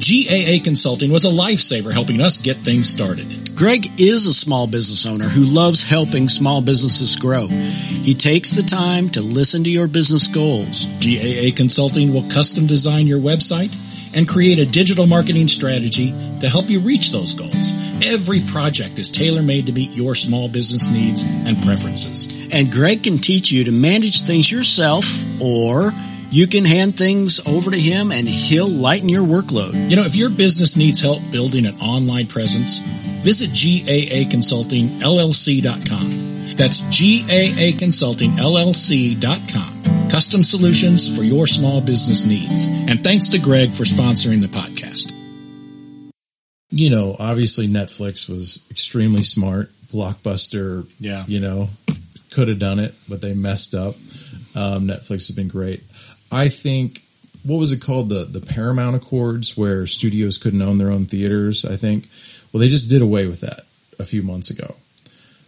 GAA Consulting was a lifesaver helping us get things started. Greg is a small business owner who loves helping small businesses grow. He takes the time to listen to your business goals. GAA Consulting will custom design your website and create a digital marketing strategy to help you reach those goals. Every project is tailor made to meet your small business needs and preferences. And Greg can teach you to manage things yourself or you can hand things over to him and he'll lighten your workload. You know, if your business needs help building an online presence, visit GAAconsultingllc.com. That's GAAconsultingllc.com. Custom solutions for your small business needs. And thanks to Greg for sponsoring the podcast. You know, obviously Netflix was extremely smart. Blockbuster, Yeah. you know, could have done it, but they messed up. Um, Netflix has been great. I think what was it called the the Paramount Accords, where studios couldn't own their own theaters. I think. Well, they just did away with that a few months ago.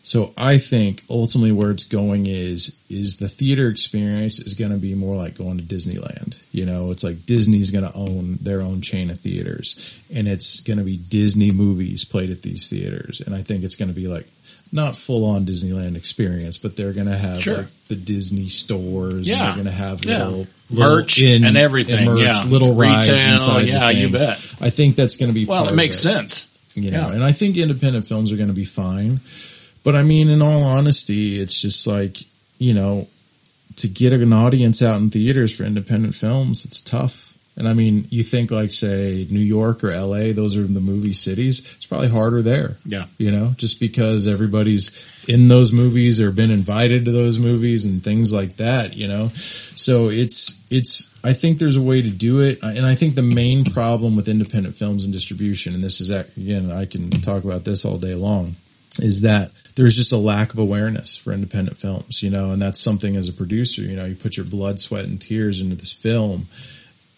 So I think ultimately where it's going is is the theater experience is going to be more like going to Disneyland. You know, it's like Disney's going to own their own chain of theaters, and it's going to be Disney movies played at these theaters. And I think it's going to be like not full on Disneyland experience, but they're going to have Sure. like the Disney stores. Yeah. and they're going to have Yeah. little, little Merch in- and everything, merch, yeah. little rides Retail, inside. yeah, you bet. I think that's going to be Well, it makes sense. you know, Yeah. and I think independent films are going to be fine. But I mean, in all honesty, it's just like, you know, to get an audience out in theaters for independent films, it's tough. And I mean, you think like say New York or LA, those are the movie cities. It's probably harder there. Yeah. You know, just because everybody's in those movies or been invited to those movies and things like that, you know? So it's, it's, I think there's a way to do it. And I think the main problem with independent films and distribution, and this is, again, I can talk about this all day long, is that there's just a lack of awareness for independent films, you know, and that's something as a producer, you know, you put your blood, sweat and tears into this film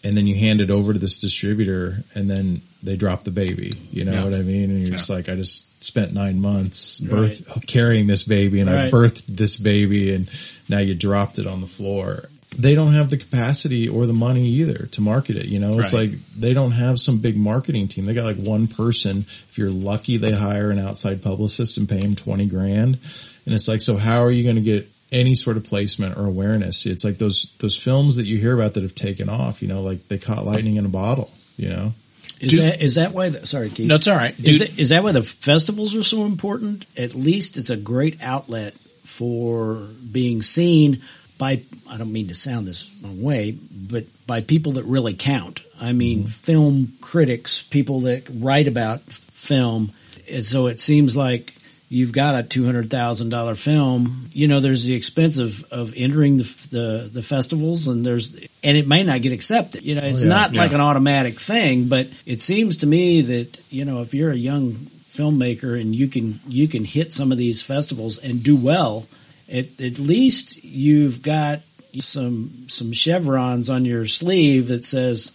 and then you hand it over to this distributor and then they drop the baby. You know Yeah. what I mean? And you're Yeah. just like, I just spent nine months birth carrying this baby and Right. I birthed this baby and now you dropped it on the floor. They don't have the capacity or the money either to market it. You know, it's Right. like they don't have some big marketing team. They got like one person. If you're lucky, they hire an outside publicist and pay him 20 grand. And it's like, so how are you going to get any sort of placement or awareness? It's like those, those films that you hear about that have taken off, you know, like they caught lightning in a bottle, you know? Is Dude- that is that why? The, sorry, Keith. No, it's all right. Is it, is that why the festivals are so important? At least it's a great outlet for being seen by. I don't mean to sound this wrong way, but by people that really count. I mean, mm-hmm. film critics, people that write about film. And so it seems like you've got a two hundred thousand dollar film. You know, there's the expense of, of entering the, the the festivals, and there's and it may not get accepted. You know, it's yeah, not like an automatic thing, but it seems to me that you know if you're a young filmmaker and you can you can hit some of these festivals and do well, at, at least you've got some some chevrons on your sleeve that says,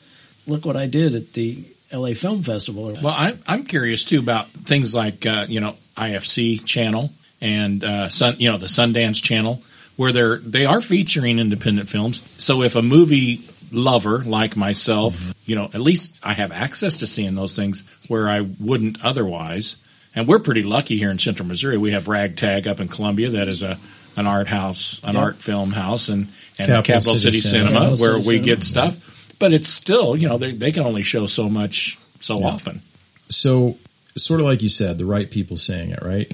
"Look what I did at the L.A. Film Festival." Well, I'm I'm curious too about things like uh, you know IFC channel and uh, Sun, you know the Sundance channel, where they're they are featuring independent films. So if a movie lover like myself, you know, at least I have access to seeing those things where I wouldn't otherwise. And we're pretty lucky here in Central Missouri. We have Ragtag up in Columbia that is a an art house, an art film house, and and Capital Capital, City City, Cinema. Where City we Cinema. get stuff. But it's still, you know, they they can only show so much so often. so sort of like you said, the right people saying it, right?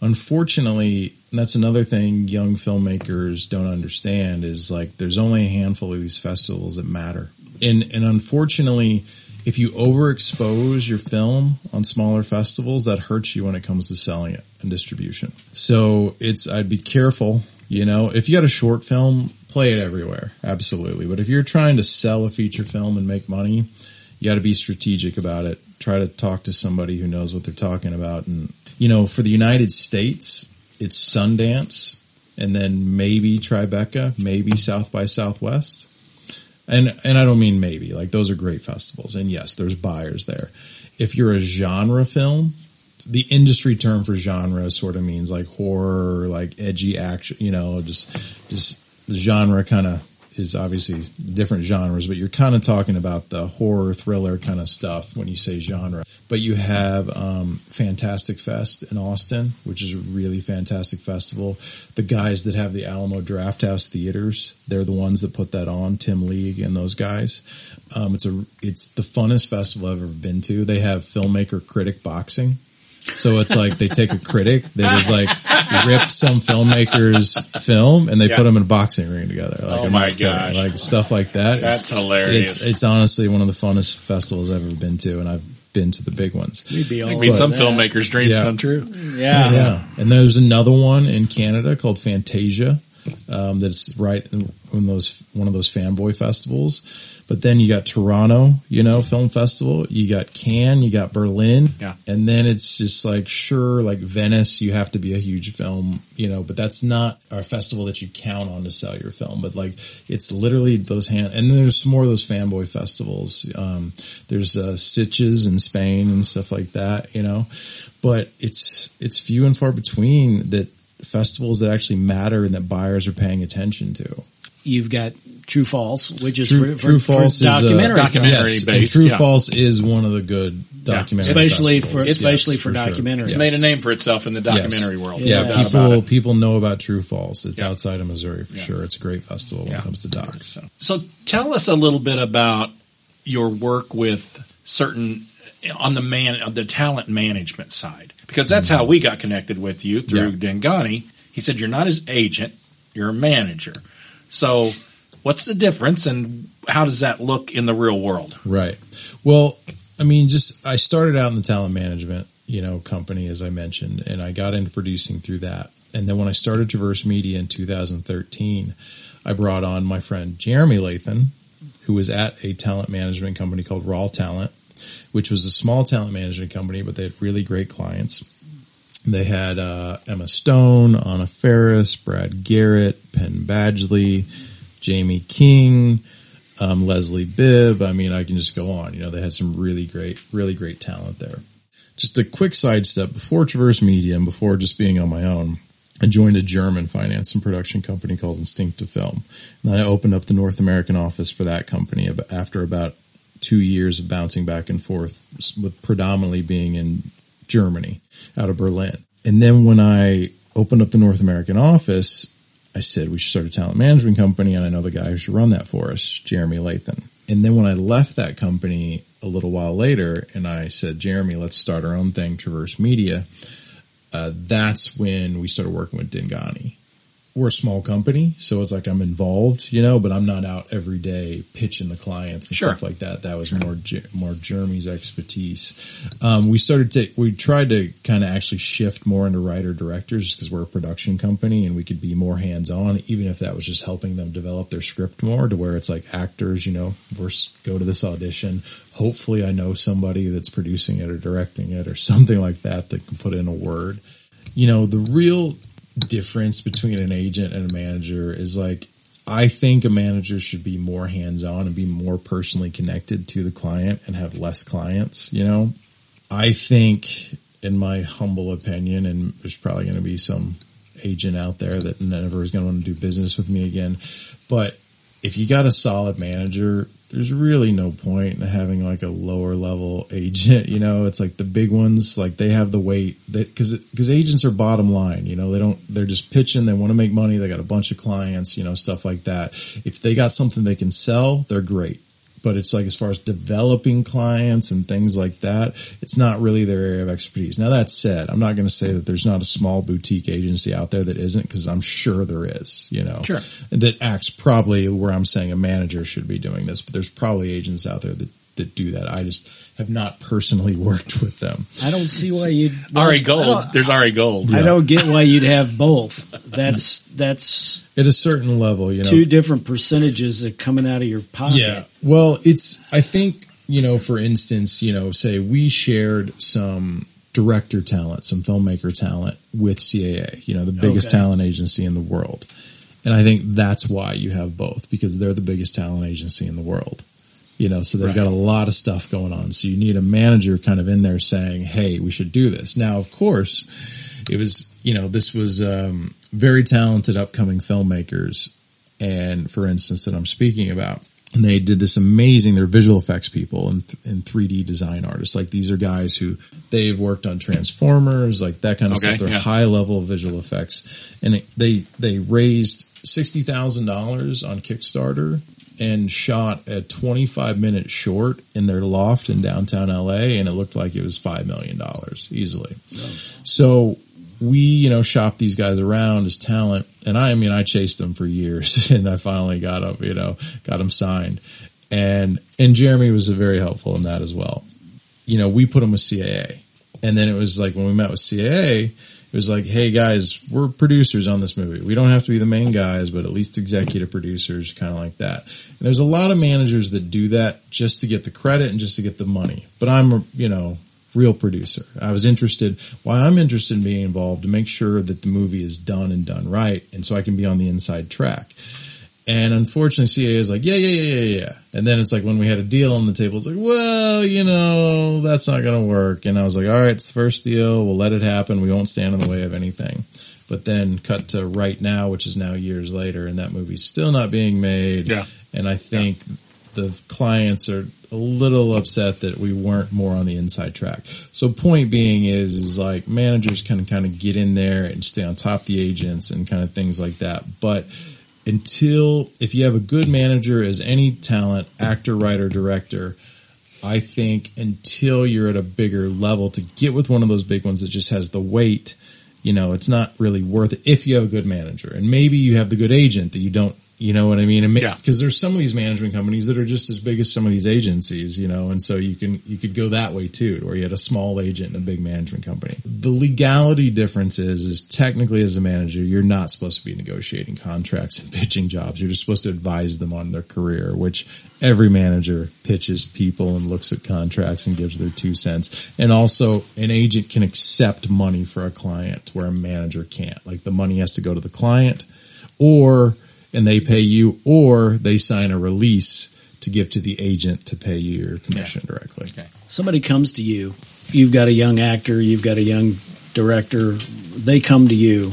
Unfortunately, that's another thing young filmmakers don't understand is like there's only a handful of these festivals that matter. And and unfortunately, if you overexpose your film on smaller festivals, that hurts you when it comes to selling it and distribution. So it's I'd be careful, you know, if you got a short film, play it everywhere. Absolutely. But if you're trying to sell a feature film and make money, you got to be strategic about it. Try to talk to somebody who knows what they're talking about. And, you know, for the United States, it's Sundance and then maybe Tribeca, maybe South by Southwest. And and I don't mean maybe. Like those are great festivals, and yes, there's buyers there. If you're a genre film, the industry term for genre sort of means like horror, like edgy action. You know, just just the genre kind of is obviously different genres, but you're kind of talking about the horror thriller kind of stuff when you say genre. But you have um, Fantastic Fest in Austin, which is a really fantastic festival. The guys that have the Alamo Drafthouse Theaters, they're the ones that put that on. Tim League and those guys. Um, it's a it's the funnest festival I've ever been to. They have filmmaker critic boxing. So it's like they take a critic they just like rip some filmmaker's film and they Yeah. put them in a boxing ring together. Like, Oh I'm my not kidding. gosh. Like stuff like that. That's It's- hilarious. It's, it's honestly one of the funnest festivals I've ever been to and I've been to the big ones. We'd be all It'd be over some that. filmmakers' dreams Yeah. come true. Yeah. Yeah. And there's another one in Canada called Fantasia. Um, that's right in those, one of those fanboy festivals. But then you got Toronto, you know, film festival. You got Cannes, you got Berlin. Yeah. And then it's just like, sure, like Venice, you have to be a huge film, you know, but that's not a festival that you count on to sell your film. But like, it's literally those hand, and then there's more of those fanboy festivals. Um, there's, uh, Sitges in Spain and stuff like that, you know, but it's, it's few and far between that festivals that actually matter and that buyers are paying attention to. You've got True False, which is True, for, True for, False for documentary, documentary. is films. yes, and based, True yeah. False is one of the good documentary, especially for festivals. especially Yes, for, sure. documentaries. It's Yes. made a name for itself in the Yes. documentary world. Yeah, No doubt people people know about True False. It's Yeah. outside of Missouri for Yeah. sure. It's a great festival when it comes to docs. So, so tell us a little bit about your work with certain on the man on the talent management side because that's how we got connected with you through Yeah. Dengani. He said you're not his agent, you're a manager. So what's the difference and how does that look in the real world? Right. Well, I mean, just I started out in the talent management, you know, company as I mentioned, and I got into producing through that. And then when I started Traverse Media in 2013, I brought on my friend Jeremy Lathan, who was at a talent management company called Raw Talent, which was a small talent management company, but they had really great clients. They had uh, Emma Stone, Anna Faris, Brad Garrett, Penn Badgley, Jaime King, um, Leslie Bibb. I mean, I can just go on. You know, they had some really great, really great talent there. Just a quick sidestep before Traverse Media and before just being on my own, I joined a German finance and production company called Instinctive Film. And then I opened up the North American office for that company after about two years of bouncing back and forth with predominantly being in Germany out of Berlin. And then when I opened up the North American office, I said we should start a talent management company and I know the guy who should run that for us, Jeremy Lathan. And then when I left that company a little while later and I said, Jeremy, let's start our own thing, Traverse Media, uh, that's when we started working with Dingani. We're a small company, so it's like I'm involved, you know, but I'm not out every day pitching the clients and Sure. stuff like that. That was more more Jeremy's expertise. Um, we started to we tried to kind of actually shift more into writer directors because we're a production company and we could be more hands on, even if that was just helping them develop their script more to where it's like actors, you know, versus go to this audition. Hopefully, I know somebody that's producing it or directing it or <laughs> something like that that can put in a word. You know, the real difference between an agent and a manager is like I think a manager should be more hands on and be more personally connected to the client and have less clients, you know. I think in my humble opinion and there's probably going to be some agent out there that never is going to want to do business with me again, but if you got a solid manager, there's really no point in having like a lower level <laughs> agent. You know, it's like the big ones, like they have the weight that because because agents are bottom line. You know, they don't they're just pitching. They want to make money. They got a bunch of clients. You know, stuff like that. If they got something they can sell, they're great. But it's like as far as developing clients and things like that, it's not really their area of expertise. Now that said, I'm not going to say that there's not a small boutique agency out there that isn't because I'm sure there is. You know, Sure. that acts probably where I'm saying a manager should be doing this, but there's probably agents out there that, that do that. I just have not personally <laughs> worked with them. I don't see why you'd. Ari I Gold. There's Ari Gold. I don't get why you'd have both. That's that's At a certain level, you know. two different percentages that coming out of your pocket. Yeah. Well, it's, I think, you know, for instance, you know, say we shared some director talent, some filmmaker talent with CAA, you know, the biggest Okay. talent agency in the world. And I think that's why you have both because they're the biggest talent agency in the world. You know, so they've Right. got a lot of stuff going on. So you need a manager kind of in there saying, Hey, we should do this. Now, of course, it was, you know, this was, um, very talented upcoming filmmakers. And for instance, that I'm speaking about, and they did this amazing, they're visual effects people and, and 3D design artists. Like these are guys who they've worked on Transformers, like that kind of Okay, stuff. They're yeah. high level visual effects. And it, they, they raised $60,000 on Kickstarter and shot a 25 minute short in their loft in downtown LA. And it looked like it was $5 million easily. So we, you know, shopped these guys around as talent. And I, I mean, I chased them for years <laughs> and I finally got them, you know, got them signed. And, and Jeremy was very helpful in that as well. You know, we put them with CAA. And then it was like when we met with CAA, it was like, hey guys, we're producers on this movie. We don't have to be the main guys, but at least executive producers, kind of like that. And there's a lot of managers that do that just to get the credit and just to get the money. But I'm, a, you know, real producer. I was interested, why I'm interested in being involved to make sure that the movie is done and done right. And so I can be on the inside track. And unfortunately, CA is like, yeah, yeah, yeah, yeah, yeah. And then it's like when we had a deal on the table, it's like, well, you know, that's not going to work. And I was like, all right, it's the first deal. We'll let it happen. We won't stand in the way of anything. But then cut to right now, which is now years later, and that movie's still not being made. Yeah. And I think the clients are a little upset that we weren't more on the inside track. So point being is, is like managers can kind of get in there and stay on top of the agents and kind of things like that. But until, if you have a good manager as any talent, actor, writer, director, I think until you're at a bigger level to get with one of those big ones that just has the weight, you know, it's not really worth it if you have a good manager. And maybe you have the good agent that you don't, you know what I mean? Yeah. Because there's some of these management companies that are just as big as some of these agencies, you know, and so you can, you could go that way too, where you had a small agent and a big management company. The legality difference is, is technically as a manager, you're not supposed to be negotiating contracts and pitching jobs. You're just supposed to advise them on their career, which every manager pitches people and looks at contracts and gives their two cents. And also an agent can accept money for a client where a manager can't. Like the money has to go to the client or, and they pay you or they sign a release to give to the agent to pay you your commission directly. Okay. Somebody comes to you, you've got a young actor, you've got a young director, they come to you.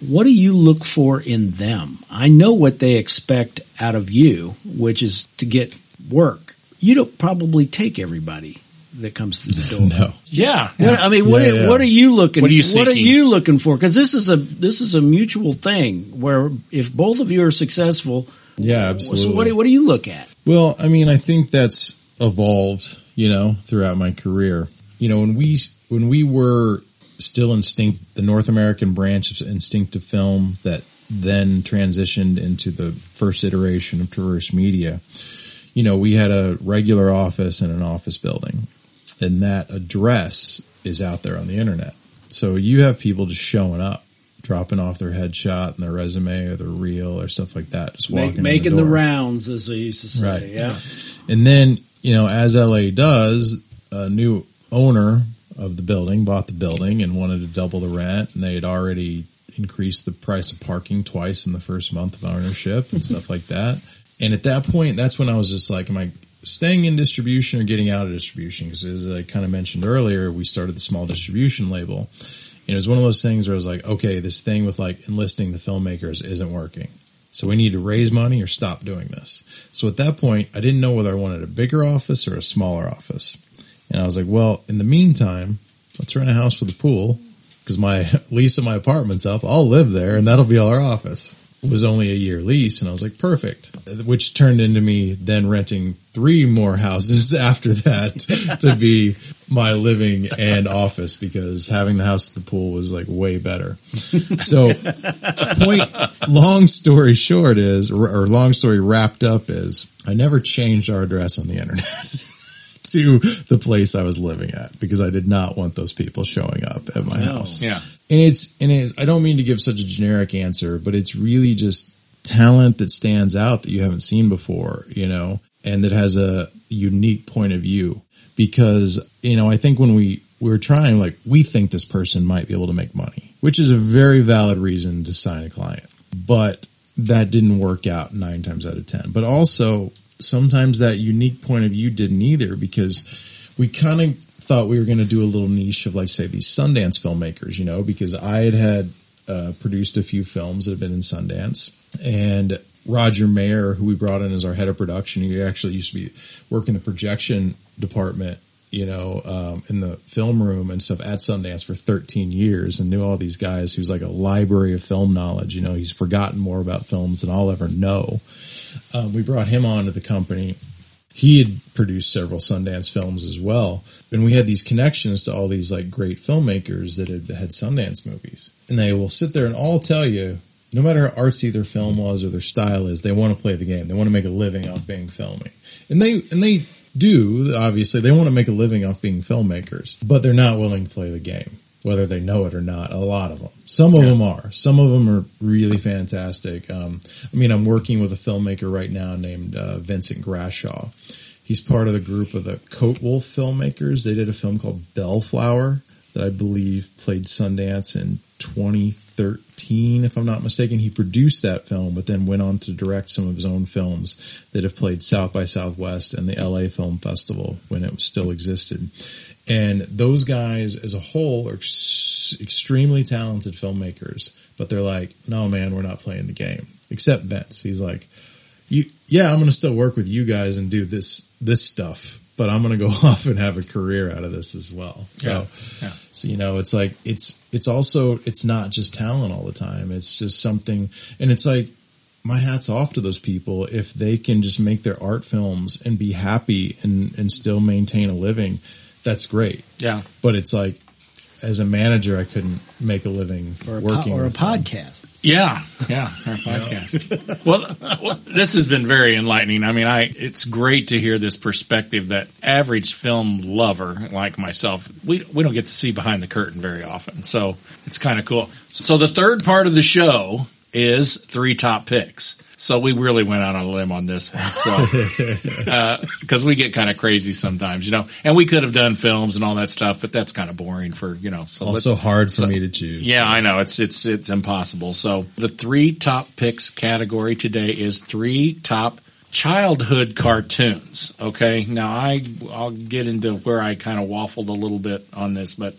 What do you look for in them? I know what they expect out of you, which is to get work. You don't probably take everybody that comes through the door. <laughs> No. Yeah. What, I mean, what, Yeah, yeah. what are you looking? What are you What are you looking for? Because this is a this is a mutual thing where if both of you are successful, Yeah, absolutely. so what do, what do you look at? Well, I mean, I think that's evolved, you know, throughout my career. You know, when we when we were still instinct, the North American branch of instinctive film that then transitioned into the first iteration of Traverse Media. You know, we had a regular office and an office building, and that address is out there on the internet. So you have people just showing up, dropping off their headshot and their resume or their reel or stuff like that, just walking Make, in making the, door. rounds, as they used to say. Right. Yeah. And then, you know, as LA does, a new owner of the building bought the building and wanted to double the rent and they had already increased the price of parking twice in the first month of ownership and stuff like that. And at that point, that's when I was just like, am I staying in distribution or getting out of distribution? Because as I kind of mentioned earlier, we started the small distribution label. And it was one of those things where I was like, okay, this thing with like enlisting the filmmakers isn't working. So we need to raise money or stop doing this. So at that point, I didn't know whether I wanted a bigger office or a smaller office. And I was like, well, in the meantime, let's rent a house with a pool because my <laughs> lease of my apartment's up. I'll live there and that'll be our office. Was only a year lease and I was like, perfect, which turned into me then renting three more houses <laughs> after that to be my living and office because having the house at the pool was like way better. So point, long story short is, or long story wrapped up is, I never changed our address on the internet <laughs> to the place I was living at because I did not want those people showing up at my No. house. Yeah. And it's, and it, I don't mean to give such a generic answer, but it's really just talent that stands out that you haven't seen before, you know, and that has a unique point of view. Because, you know, I think when we, we were trying, like, we think this person might be able to make money, which is a very valid reason to sign a client. But that didn't work out nine times out of ten. But also sometimes that unique point of view didn't either because we kind of thought we were going to do a little niche of like say these Sundance filmmakers, you know, because I had had uh, produced a few films that have been in Sundance and Roger Mayer, who we brought in as our head of production, he actually used to be working the projection department you know, um, in the film room and stuff at Sundance for 13 years and knew all these guys who's like a library of film knowledge. You know, he's forgotten more about films than I'll ever know. Um, we brought him on to the company. He had produced several Sundance films as well. And we had these connections to all these like great filmmakers that had had Sundance movies. And they will sit there and all tell you, no matter how artsy their film was or their style is, they want to play the game. They want to make a living off being filming. And they, and they, do, obviously, they want to make a living off being filmmakers, but they're not willing to play the game, whether they know it or not. A lot of them. Some of yeah. them are. Some of them are really fantastic. Um, I mean, I'm working with a filmmaker right now named uh, Vincent Grashaw. He's part of the group of the Coatwolf filmmakers. They did a film called Bellflower that I believe played Sundance in 2013, if I'm not mistaken. He produced that film, but then went on to direct some of his own films that have played South by Southwest and the LA Film Festival when it still existed. And those guys as a whole are ex- extremely talented filmmakers, but they're like, no man, we're not playing the game. Except Vince. He's like, you, yeah, I'm going to still work with you guys and do this, this stuff but I'm going to go <laughs> off and have a career out of this as well. So, yeah. Yeah. so, you know, it's like, it's, it's also, it's not just talent all the time. It's just something, and it's like, my hat's off to those people if they can just make their art films and be happy and, and still maintain a living. That's great. Yeah. But it's like, as a manager, I couldn't make a living or a working po- or a podcast. Yeah, yeah, our podcast. well, well, this has been very enlightening. I mean, I it's great to hear this perspective that average film lover like myself, we we don't get to see behind the curtain very often. So it's kind of cool. So the third part of the show is three top picks. So we really went out on a limb on this one. So, because uh, <laughs> we get kind of crazy sometimes, you know, and we could have done films and all that stuff, but that's kind of boring for, you know, so also hard for so, me to choose. Yeah, I know it's, it's, it's impossible. So the three top picks category today is three top childhood cartoons. Okay. Now I, I'll get into where I kind of waffled a little bit on this, but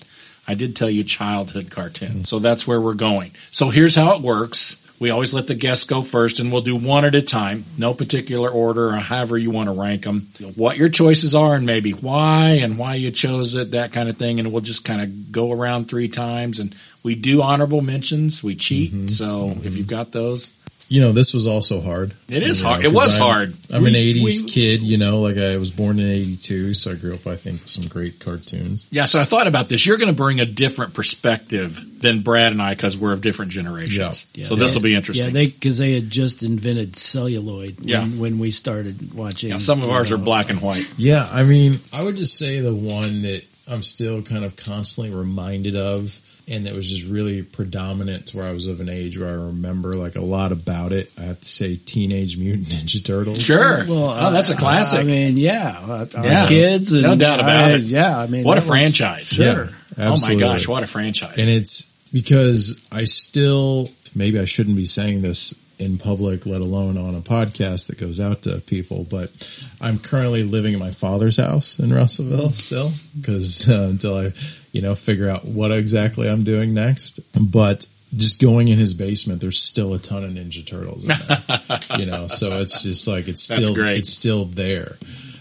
I did tell you childhood cartoon. So that's where we're going. So here's how it works. We always let the guests go first and we'll do one at a time, no particular order or however you want to rank them. What your choices are and maybe why and why you chose it, that kind of thing. And we'll just kind of go around three times and we do honorable mentions. We cheat. Mm-hmm. So mm-hmm. if you've got those, you know, this was also hard. It is hard. Know, it was I'm, hard. I'm we, an 80s we, kid, you know, like I was born in 82, so I grew up, I think, with some great cartoons. Yeah, so I thought about this. You're going to bring a different perspective than Brad and I because we're of different generations. Yeah. yeah so this will be interesting. Yeah, they because they had just invented celluloid when, yeah. when we started watching. Yeah, some of ours know, are black and white. Yeah, I mean, I would just say the one that I'm still kind of constantly reminded of and it was just really predominant to where I was of an age where I remember like a lot about it. I have to say, Teenage Mutant Ninja Turtles. Sure. Well, oh, that's a classic. I mean, yeah, our yeah. kids, and, no doubt about I, it. Yeah, I mean, what a was, franchise. Sure. Yeah, oh my gosh, what a franchise! And it's because I still maybe I shouldn't be saying this in public, let alone on a podcast that goes out to people. But I'm currently living in my father's house in Russellville still because uh, until I, you know, figure out what exactly I'm doing next. But just going in his basement, there's still a ton of Ninja Turtles in there, <laughs> you know, so it's just like, it's still, it's still there.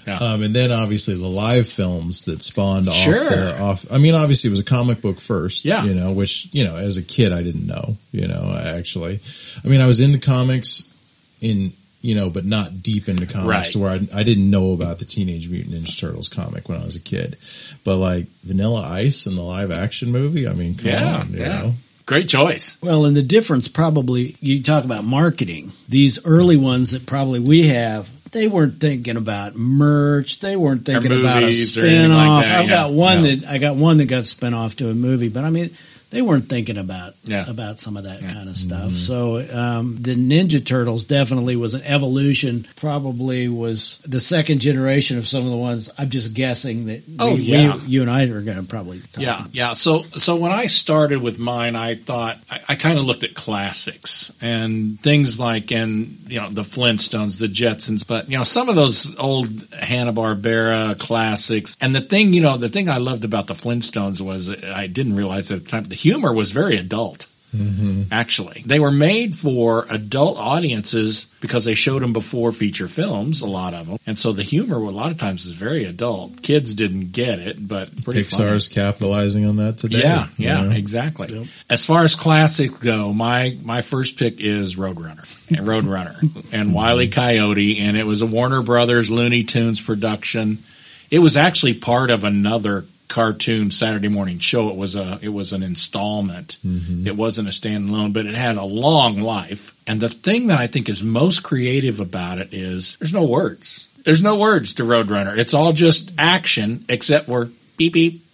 Yeah. Um, and then obviously the live films that spawned off, sure. off. I mean, obviously it was a comic book first, yeah. you know, which, you know, as a kid, I didn't know, you know, actually, I mean, I was into comics in, you know, but not deep into comics right. to where I, I, didn't know about the Teenage Mutant Ninja Turtles comic when I was a kid, but like Vanilla Ice and the live action movie, I mean, come yeah, on, you yeah. know. Great choice. Well, and the difference probably, you talk about marketing. These early ones that probably we have, they weren't thinking about merch. They weren't thinking about a spin off. Like I've yeah. got one that I got one that got spin off to a movie, but I mean, they weren't thinking about Yeah. about some of that kind of stuff. So um, the Ninja Turtles definitely was an evolution. Probably was the second generation of some of the ones. I'm just guessing that. Oh, we, yeah. we- you and I are going to probably. Talk Yeah, yeah. So, so when I started with mine, I thought I, I kind of looked at classics and things like, and you know, the Flintstones, the Jetsons, but you know, some of those old Hanna Barbera classics. And the thing, you know, the thing I loved about the Flintstones was I didn't realize at the time the humor was very adult. Mm-hmm. Actually, they were made for adult audiences because they showed them before feature films, a lot of them, and so the humor a lot of times is very adult. Kids didn't get it, but pretty funny. Pixar's capitalizing on that today. Yeah, you yeah, know? exactly. As far as classics go, my my first pick is Roadrunner. <laughs> And mm-hmm. Roadrunner and Wile E. Coyote, and it was a Warner Brothers Looney Tunes production. It was actually part of another cartoon Saturday morning show. It was a it was an installment. Mm-hmm. It wasn't a standalone, but it had a long life. And the thing that I think is most creative about it is there's no words. There's no words to Roadrunner. It's all just action, except for beep beep.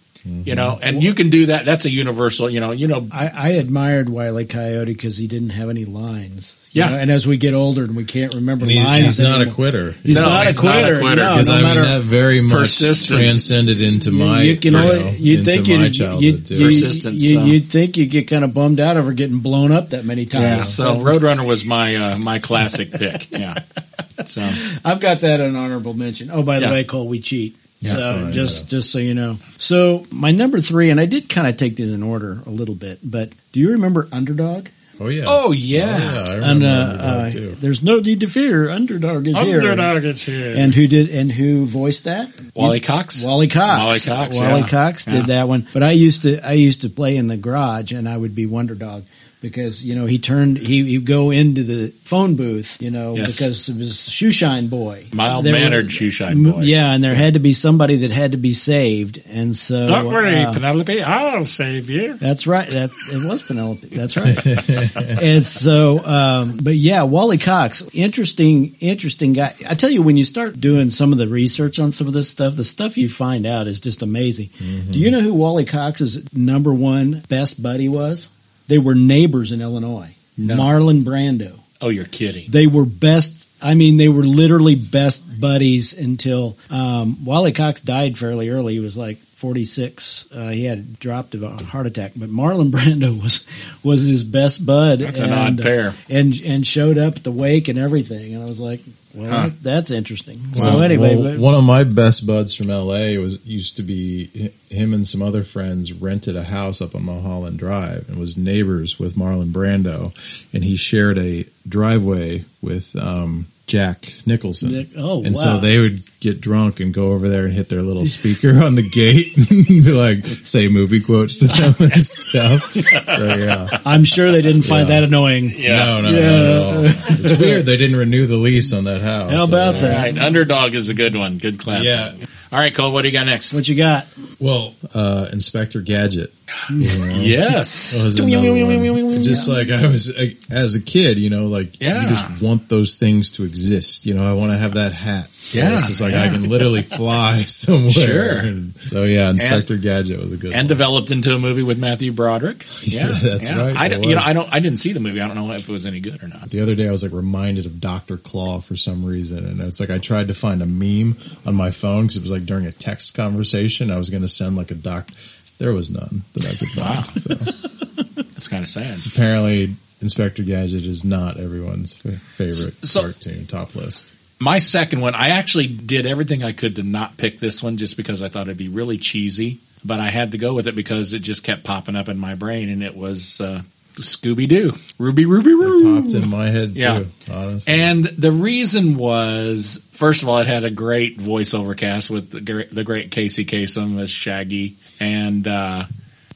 You know, and you can do that. That's a universal. You know, you know. I, I admired Wiley Coyote because he didn't have any lines. Yeah. know, and as we get older and we can't remember And he's, lines, he's not a quitter. He's, No, not, he's a not a quitter. quitter, No, Because no I matter mean that very much Persistence. transcended into my you can you always, know, you'd think my you'd, childhood you'd, too. you, Persistence, you, so. you'd think you get kind of bummed out over getting blown up that many times. Yeah, so Roadrunner was my uh, my classic pick. Yeah, <laughs> so I've got that an honorable mention. Oh, by the Yeah. way, Cole, we cheat. That's so right, just just so you know. So my number three, and I did kind of take these in order a little bit, but do you remember Underdog? Oh yeah. Oh, yeah. I remember And uh, Underdog, uh, too. there's no need to fear. Underdog is here. is here. Underdog is here. And who did and who voiced that? Wally Cox. Wally Cox. Wally Cox, Wally yeah. Cox did Yeah. that one. But I used to I used to play in the garage and I would be Wonder Dog because you know he turned he he'd go into the phone booth you know Yes. because it was Shoeshine Boy Mild mannered was- shoeshine boy. yeah and there had to be somebody that had to be saved and so Don't worry, uh, Penelope. I'll save you. that's right. That it was Penelope. That's right. <laughs> and so, um, but yeah, Wally Cox, interesting, interesting guy. I tell you, when you start doing some of the research on some of this stuff, the stuff you find out is just amazing. Do you know who Wally Cox's number one best buddy was? They were neighbors in Illinois. No. Marlon Brando. Oh, you're kidding. They were best. I mean, they were literally best buddies until um, Wally Cox died fairly early. He was like 46. Uh, he had dropped of a heart attack, but Marlon <laughs> Brando was was his best bud. That's an odd uh, pair. and and showed up at the wake and everything. And I was like, well, Huh. that's interesting. Wow. So anyway, Well, one of my best buds from LA was used to be him and some other friends rented a house up on Mulholland Drive and was neighbors with Marlon Brando, and he shared a driveway with um, Jack Nicholson. Nick- oh, and wow. so they would get drunk and go over there and hit their little speaker <laughs> on the gate and <laughs> be like say movie quotes to them and <laughs> stuff. So yeah. I'm sure they didn't find Yeah. that annoying. No, no, Yeah. not at all. It's weird they didn't renew the lease on that house. How about All that? right, Underdog is a good one. Good class. Yeah. All right, Cole. What do you got next? What you got? Well, uh, Inspector Gadget. <laughs> Yes. was another one. Just like I was uh, as a kid, you know, like Yeah. you just want those things to exist. You know, I want to have that hat. Yeah, it's just like yeah. I can literally fly <laughs> somewhere. Sure. And so yeah, Inspector Gadget was a good And one. developed into a movie with Matthew Broderick. <laughs> Yeah, that's yeah. right, I you know. I don't. I didn't see the movie. I don't know if it was any good or not. the other day I was like reminded of Doctor Claw for some reason, and it's like I tried to find a meme on my phone because it was like during a text conversation. I was going to send like a doc. There was none that I could find. Wow. So <laughs> That's kind of sad. apparently, Inspector Gadget is not everyone's favorite So- cartoon top list. My second one, I actually did everything I could to not pick this one just because I thought it'd be really cheesy, but I had to go with it because it just kept popping up in my brain, and it was uh, Scooby Doo, Ruby, Ruby, Roo. Popped in my head Yeah. too. Honestly, And the reason was, first of all, it had a great voiceover cast with the great, the great Casey Kasem as Shaggy, and uh,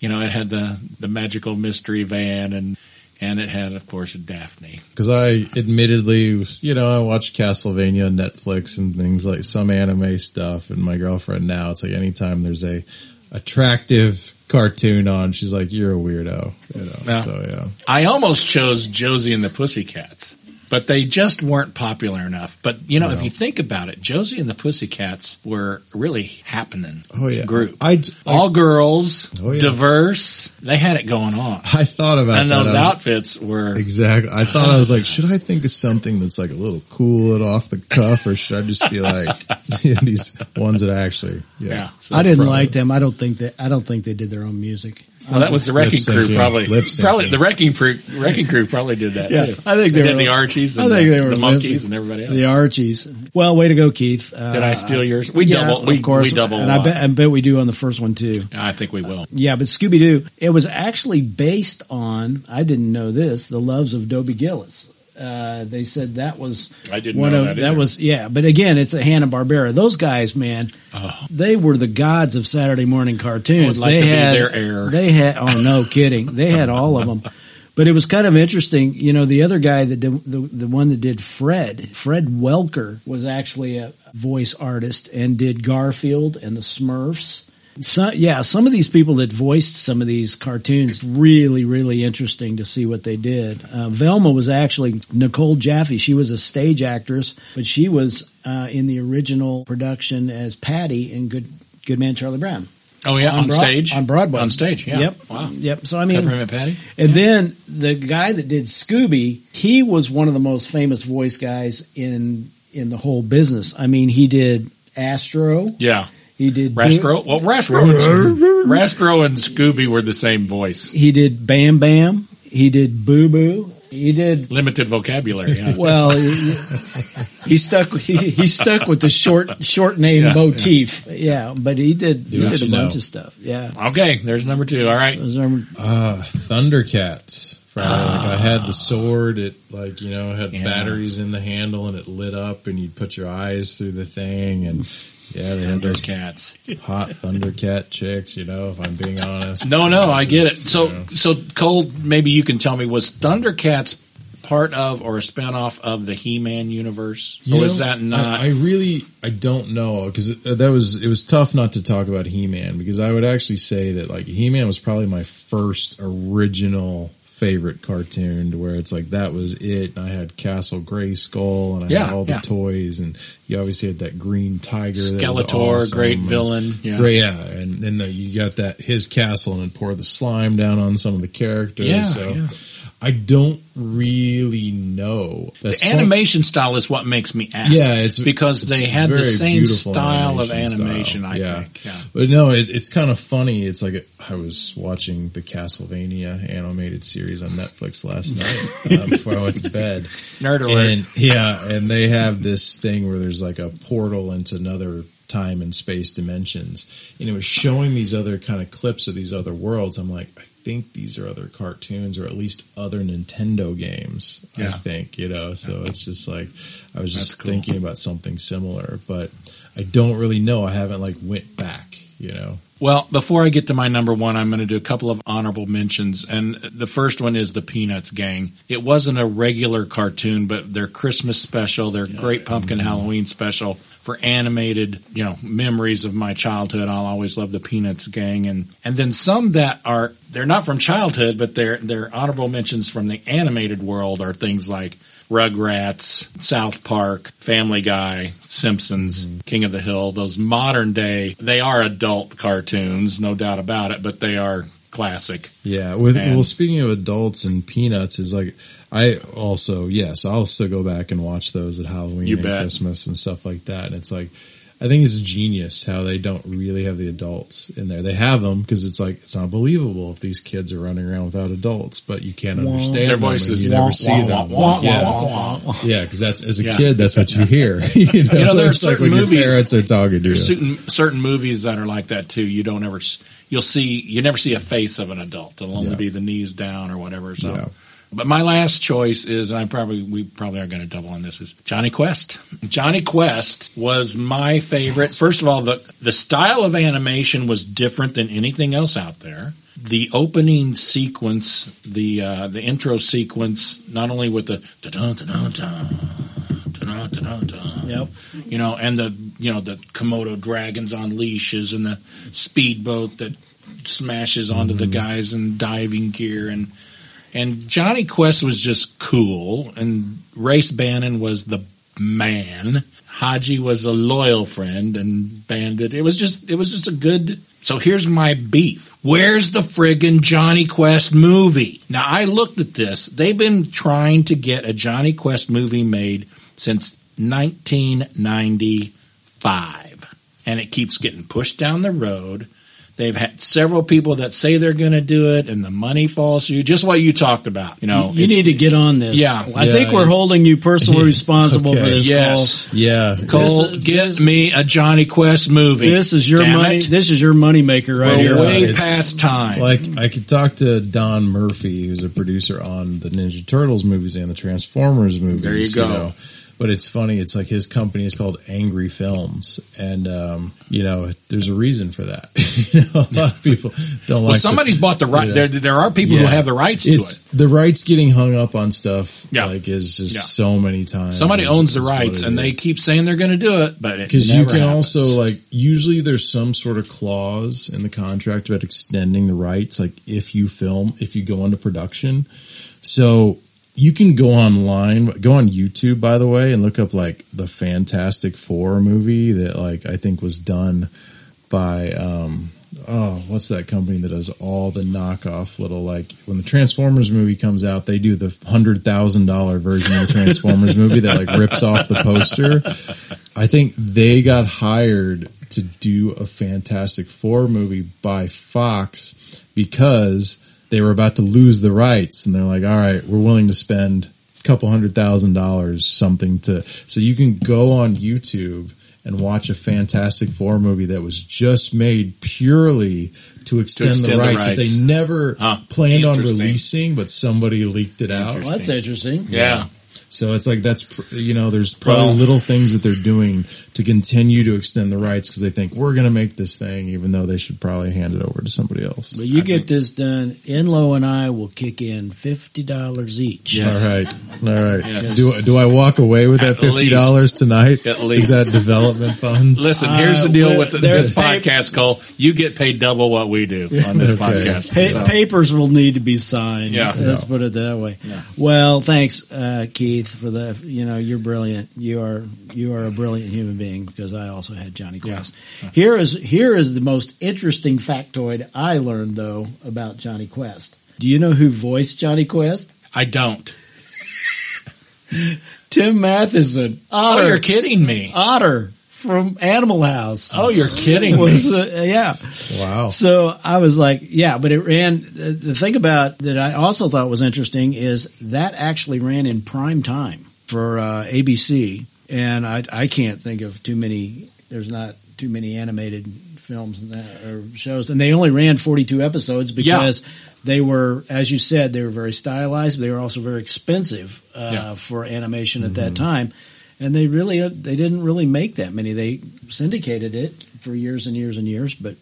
you know it had the the magical mystery van, and and it had, of course, Daphne. because I admittedly, you know, I watch Castlevania on Netflix and things like some anime stuff. And my girlfriend now, it's like anytime there's a attractive cartoon on, she's like, "You're a weirdo," you know. Yeah. So yeah, I almost chose Josie and the Pussycats, but they just weren't popular enough. But you know, if you think about it, Josie and the Pussycats were really happening. Oh, yeah. group. I'd- all girls, Oh, yeah. diverse. They had it going on, <laughs> I thought about and that. those was- outfits were. Exactly. I thought I was like, should I think of something that's like a little cool and off the cuff, or should I just be like <laughs> these ones that I actually? Yeah. Yeah, so I didn't probably. like them. I don't think that. I don't think they did their own music. Well, that was the Wrecking Crew, probably. Probably the Wrecking Crew. Wrecking Crew probably did that Yeah, too. I think they, they did were- the Archies. I And think the, they were the Monkees and everybody else. The Archies. Well, way to go, Keith. Uh, Did I steal yours? We yeah, double. We, of course, we double. and I bet I bet we do on the first one too. I think we will. Yeah, but Scooby Doo. It was actually based on. I didn't know this. The Loves of Dobie Gillis. Uh, they said that was I didn't one know of that that was yeah. But again, it's a Hanna Barbera. Those guys, man, Oh. they were the gods of Saturday morning cartoons. Like they had their air. They had oh no <laughs> kidding. They had all of them. But it was kind of interesting. You know, the other guy that did, the the one that did Fred, Fred Welker, was actually a voice artist and did Garfield and the Smurfs. So, yeah, some of these people that voiced some of these cartoons really, really interesting to see what they did. Uh, Velma was actually Nicole Jaffe. She was a stage actress, but she was uh, in the original production as Patty in Good Good Man Charlie Brown Oh yeah, on, Broad- stage, on Broadway on stage. Yeah. Yep. Wow. Yep. So I mean, Peppermint Patty. and then the guy that did Scooby, he was one of the most famous voice guys in in the whole business. I mean, he did Astro. Yeah. He did Rastro. Well, Rastro and, Rastro and Scooby were the same voice. He did Bam Bam. He did Boo Boo. He did Limited vocabulary. Yeah. well. he, he stuck. He, he stuck with the short short name Yeah, motif. Yeah. but he did. Do he did a you bunch know. of stuff. Yeah. okay, there's number two. All right. Those are- Uh, Thundercats. Friday. Like I had the sword. It like you know had Yeah. batteries in the handle and it lit up, and you'd put your eyes through the thing, and yeah, they had those Thundercats. hot Thundercat chicks. You know, if I'm being honest. No, no, I get it. So, You know. so Cole, maybe you can tell me was Thundercats part of or a spinoff of the He-Man universe, You or know, was that not? I, I really, I don't know because that was it was tough not to talk about He Man because I would actually say that like He Man was probably my first original favorite cartoon to where it's like that was it. And I had Castle Grayskull and I Yeah, had all the yeah. toys and you obviously had that green tiger. Skeletor, awesome, great and- villain. Yeah. Great, yeah, and then the, you got that his castle and pour the slime down on some of the characters. Yeah, so yeah. I don't really know. That's the fun- animation style is what makes me ask. Yeah, it's- because it's they had the same beautiful style of animation animation. style. I Yeah. think. Yeah. But no, it, it's kind of funny. It's like I was watching the Castlevania animated series on Netflix last <laughs> night uh, before I went to bed. Nerd alert. And yeah, and they have this thing where there's like a portal into another time and space dimensions, and it was showing these other kind of clips of these other worlds. I'm like, I think these are other cartoons or at least other Nintendo games. I think you know. So it's just like I was just cool. thinking about something similar, but I don't really know. I haven't like went back. You know. Well, before I get to my number one, I'm going to do a couple of honorable mentions. And the first one is the Peanuts Gang. It wasn't a regular cartoon, but their Christmas special, their Great Pumpkin mm-hmm. Halloween special for animated, you know, memories of my childhood. I'll always love the Peanuts Gang. And, and then some that are, they're not from childhood, but they're, they're honorable mentions from the animated world are things like Rugrats, South Park, Family Guy, Simpsons, mm-hmm. King of the Hill, those modern day, they are adult cartoons, no doubt about it, but they are classic. Yeah. With And- well, speaking of adults and peanuts, is like I also yes, I'll still go back and watch those at Halloween and bet. Christmas and stuff like that. And it's like I think it's genius how they don't really have the adults in there. They have them because it's like it's not believable if these kids are running around without adults, but you can't understand Their voices. You never Wah, see wah, them. wah, wah, yeah. wah, wah. Yeah, because that's as a Yeah. kid, that's what you hear. <laughs> you know, You know, there are It's like certain when your movies- parents are talking to you. There's certain certain movies that are like that too. You don't ever you'll see you never see a face of an adult. It'll only Yeah. be the knees down or whatever. So. Yeah. But my last choice is, and I probably we probably are going to double on this, is Jonny Quest. Jonny Quest was my favorite. First of all, the the style of animation was different than anything else out there. The opening sequence, the uh, the intro sequence, not only with the da-dun, da-dun, dun, da-dun, da-dun, dun, Yep. you know, and the you know the Komodo dragons on leashes and the speedboat that smashes onto the guys in diving gear and And Jonny Quest was just cool, and Race Bannon was the man. Hadji was a loyal friend, and Bandit. It was just, it was just a good. So here's my beef. Where's the friggin' Jonny Quest movie? Now I looked at this. They've been trying to get a Jonny Quest movie made since 1995, and it keeps getting pushed down the road. They've had several people that say they're going to do it, and the money falls to you. Just what you talked about, you know. You need to get on this. Yeah. I Yeah, think we're holding you personally <laughs> responsible for Okay. this Yes. Yeah. Cole, This get this- me a Jonny Quest movie. This is your Damn money. it. This is your money maker right We're here. way It's- past time. Like I could talk to Don Murphy, who's a producer on the Ninja Turtles movies and the Transformers movies. There you go. know. But it's funny. It's like his company is called Angry Films, and um, you know, there's a reason for that. <laughs> you know, a lot of people don't well, like. the- somebody's bought the right. Yeah. There, there are people who have the rights to it's, it. The rights getting hung up on stuff, Yeah. like is just Yeah. so many times. Somebody is- owns the is what rights, and they keep saying they're going to do it, but Because you can happens. also like usually there's some sort of clause in the contract about extending the rights, like if you film, if you go into production. So you can go online, go on YouTube, by the way, and look up like the Fantastic Four movie that like I think was done by um oh what's that company that does all the knockoff little like when the Transformers movie comes out they do the hundred thousand dollar version of the Transformers movie that like rips off the poster. I think they got hired to do a Fantastic Four movie by Fox because they were about to lose the rights and they're like, all right, we're willing to spend a couple hundred thousand dollars something to, so you can go on YouTube and watch a Fantastic Four movie that was just made purely to extend, extend the, the rights that they never Huh. planned on releasing, but somebody leaked it out. Well, that's interesting. yeah. So it's like that's you know there's probably Well- little things that they're doing to continue to extend the rights because they think we're going to make this thing, even though they should probably hand it over to somebody else. But you I get think- this done, Enlo and I will kick in fifty dollars each. Yes. All right, all right. Yes. Do do I walk away with that fifty dollars tonight? At least. is that development funds? Listen, here's the Uh, deal well, with the, this pay- podcast, Cole. You get paid double what we do on this Okay. podcast. Pa- So- Papers will need to be signed. Yeah. let's Yeah. put it that way. Yeah. Well, thanks, uh, Keith, for the. You know, you're brilliant. You are you are a brilliant human being because I also had Jonny Quest. Here is here is the most interesting factoid I learned though about Jonny Quest. Do you know who voiced Jonny Quest? I don't. Tim Matheson. Oh, Otter. you're kidding me. Otter from Animal House. Oh, you're <laughs> kidding me. was uh, yeah. wow. So I was like, yeah, but it ran. The the thing about that I also thought was interesting is that actually ran in prime time for uh, ABC, and I I can't think of too many. There's not too many animated films that, or shows, and they only ran 42 episodes because. They were, as you said, they were very stylized. But they were also very expensive uh, Yeah. for animation at that time, and they really they didn't really make that many. They syndicated it for years and years and years, but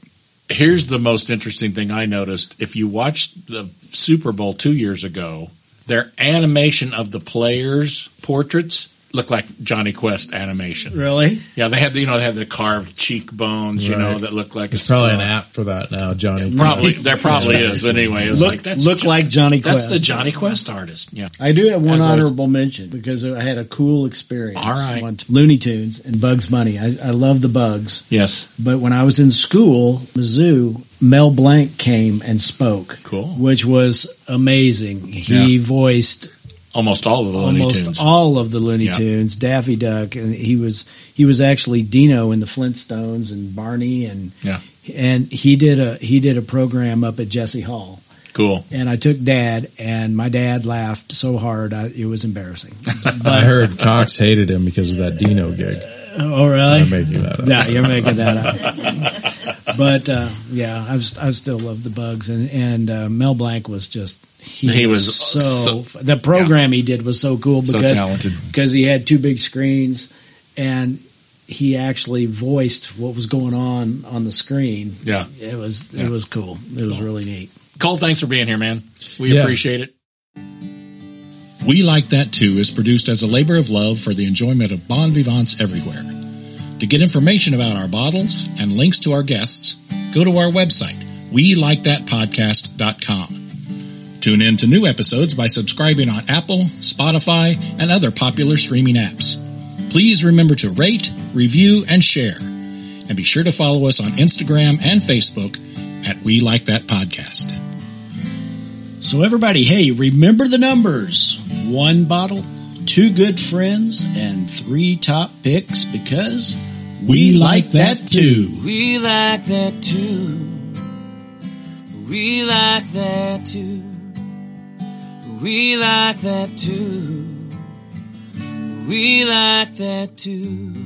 Here's the most interesting thing I noticed. If you watched the Super Bowl two years ago, their animation of the players' portraits looked like Jonny Quest animation. really, Yeah, they had the, you know they had the carved cheekbones, you know, that look like There's it's probably an uh, app for that now, Johnny. Probably there probably is, but anyway, it look like that's look like Jonny Quest. that's Quest. the Jonny Quest artist. Yeah, I do have one As I was- honorable mention because I had a cool experience. All right. on Looney Tunes and Bugs Bunny. I, I love the Bugs, yes, but when I was in school, Mizzou, Mel Blanc came and spoke. Cool. which was amazing. He Yeah. voiced almost all of the Looney almost Tunes. all of the Looney Yeah. Tunes, Daffy Duck, and he was he was actually Dino in the Flintstones and Barney and Yeah. and he did a he did a program up at Jesse Hall. Cool. And I took dad, and my dad laughed so hard I, it was embarrassing. <laughs> I heard Cox hated him because of that Dino gig. Oh, really? I'm making that up. No, you're making that up. but uh, yeah, I've I still love the bugs, and and uh, Mel Blanc was just he, He was, was so, so- the program he did was so cool So because talented. because he had two big screens and he actually voiced what was going on on the screen. Yeah. It was Yeah. it was cool. It was really neat. Cole, thanks for being here, man. We Yeah. appreciate it. We Like That Too is produced as a labor of love for the enjoyment of bon vivants everywhere. To get information about our bottles and links to our guests, go to our website, welikethatpodcast.com. Tune in to new episodes by subscribing on Apple, Spotify, and other popular streaming apps. Please remember to rate, review, and share. And be sure to follow us on Instagram and Facebook at We Like That Podcast. So everybody, hey, remember the numbers. One bottle, two good friends, and three top picks because We like that too. We like that too. We like that too. We like that too. We like that too.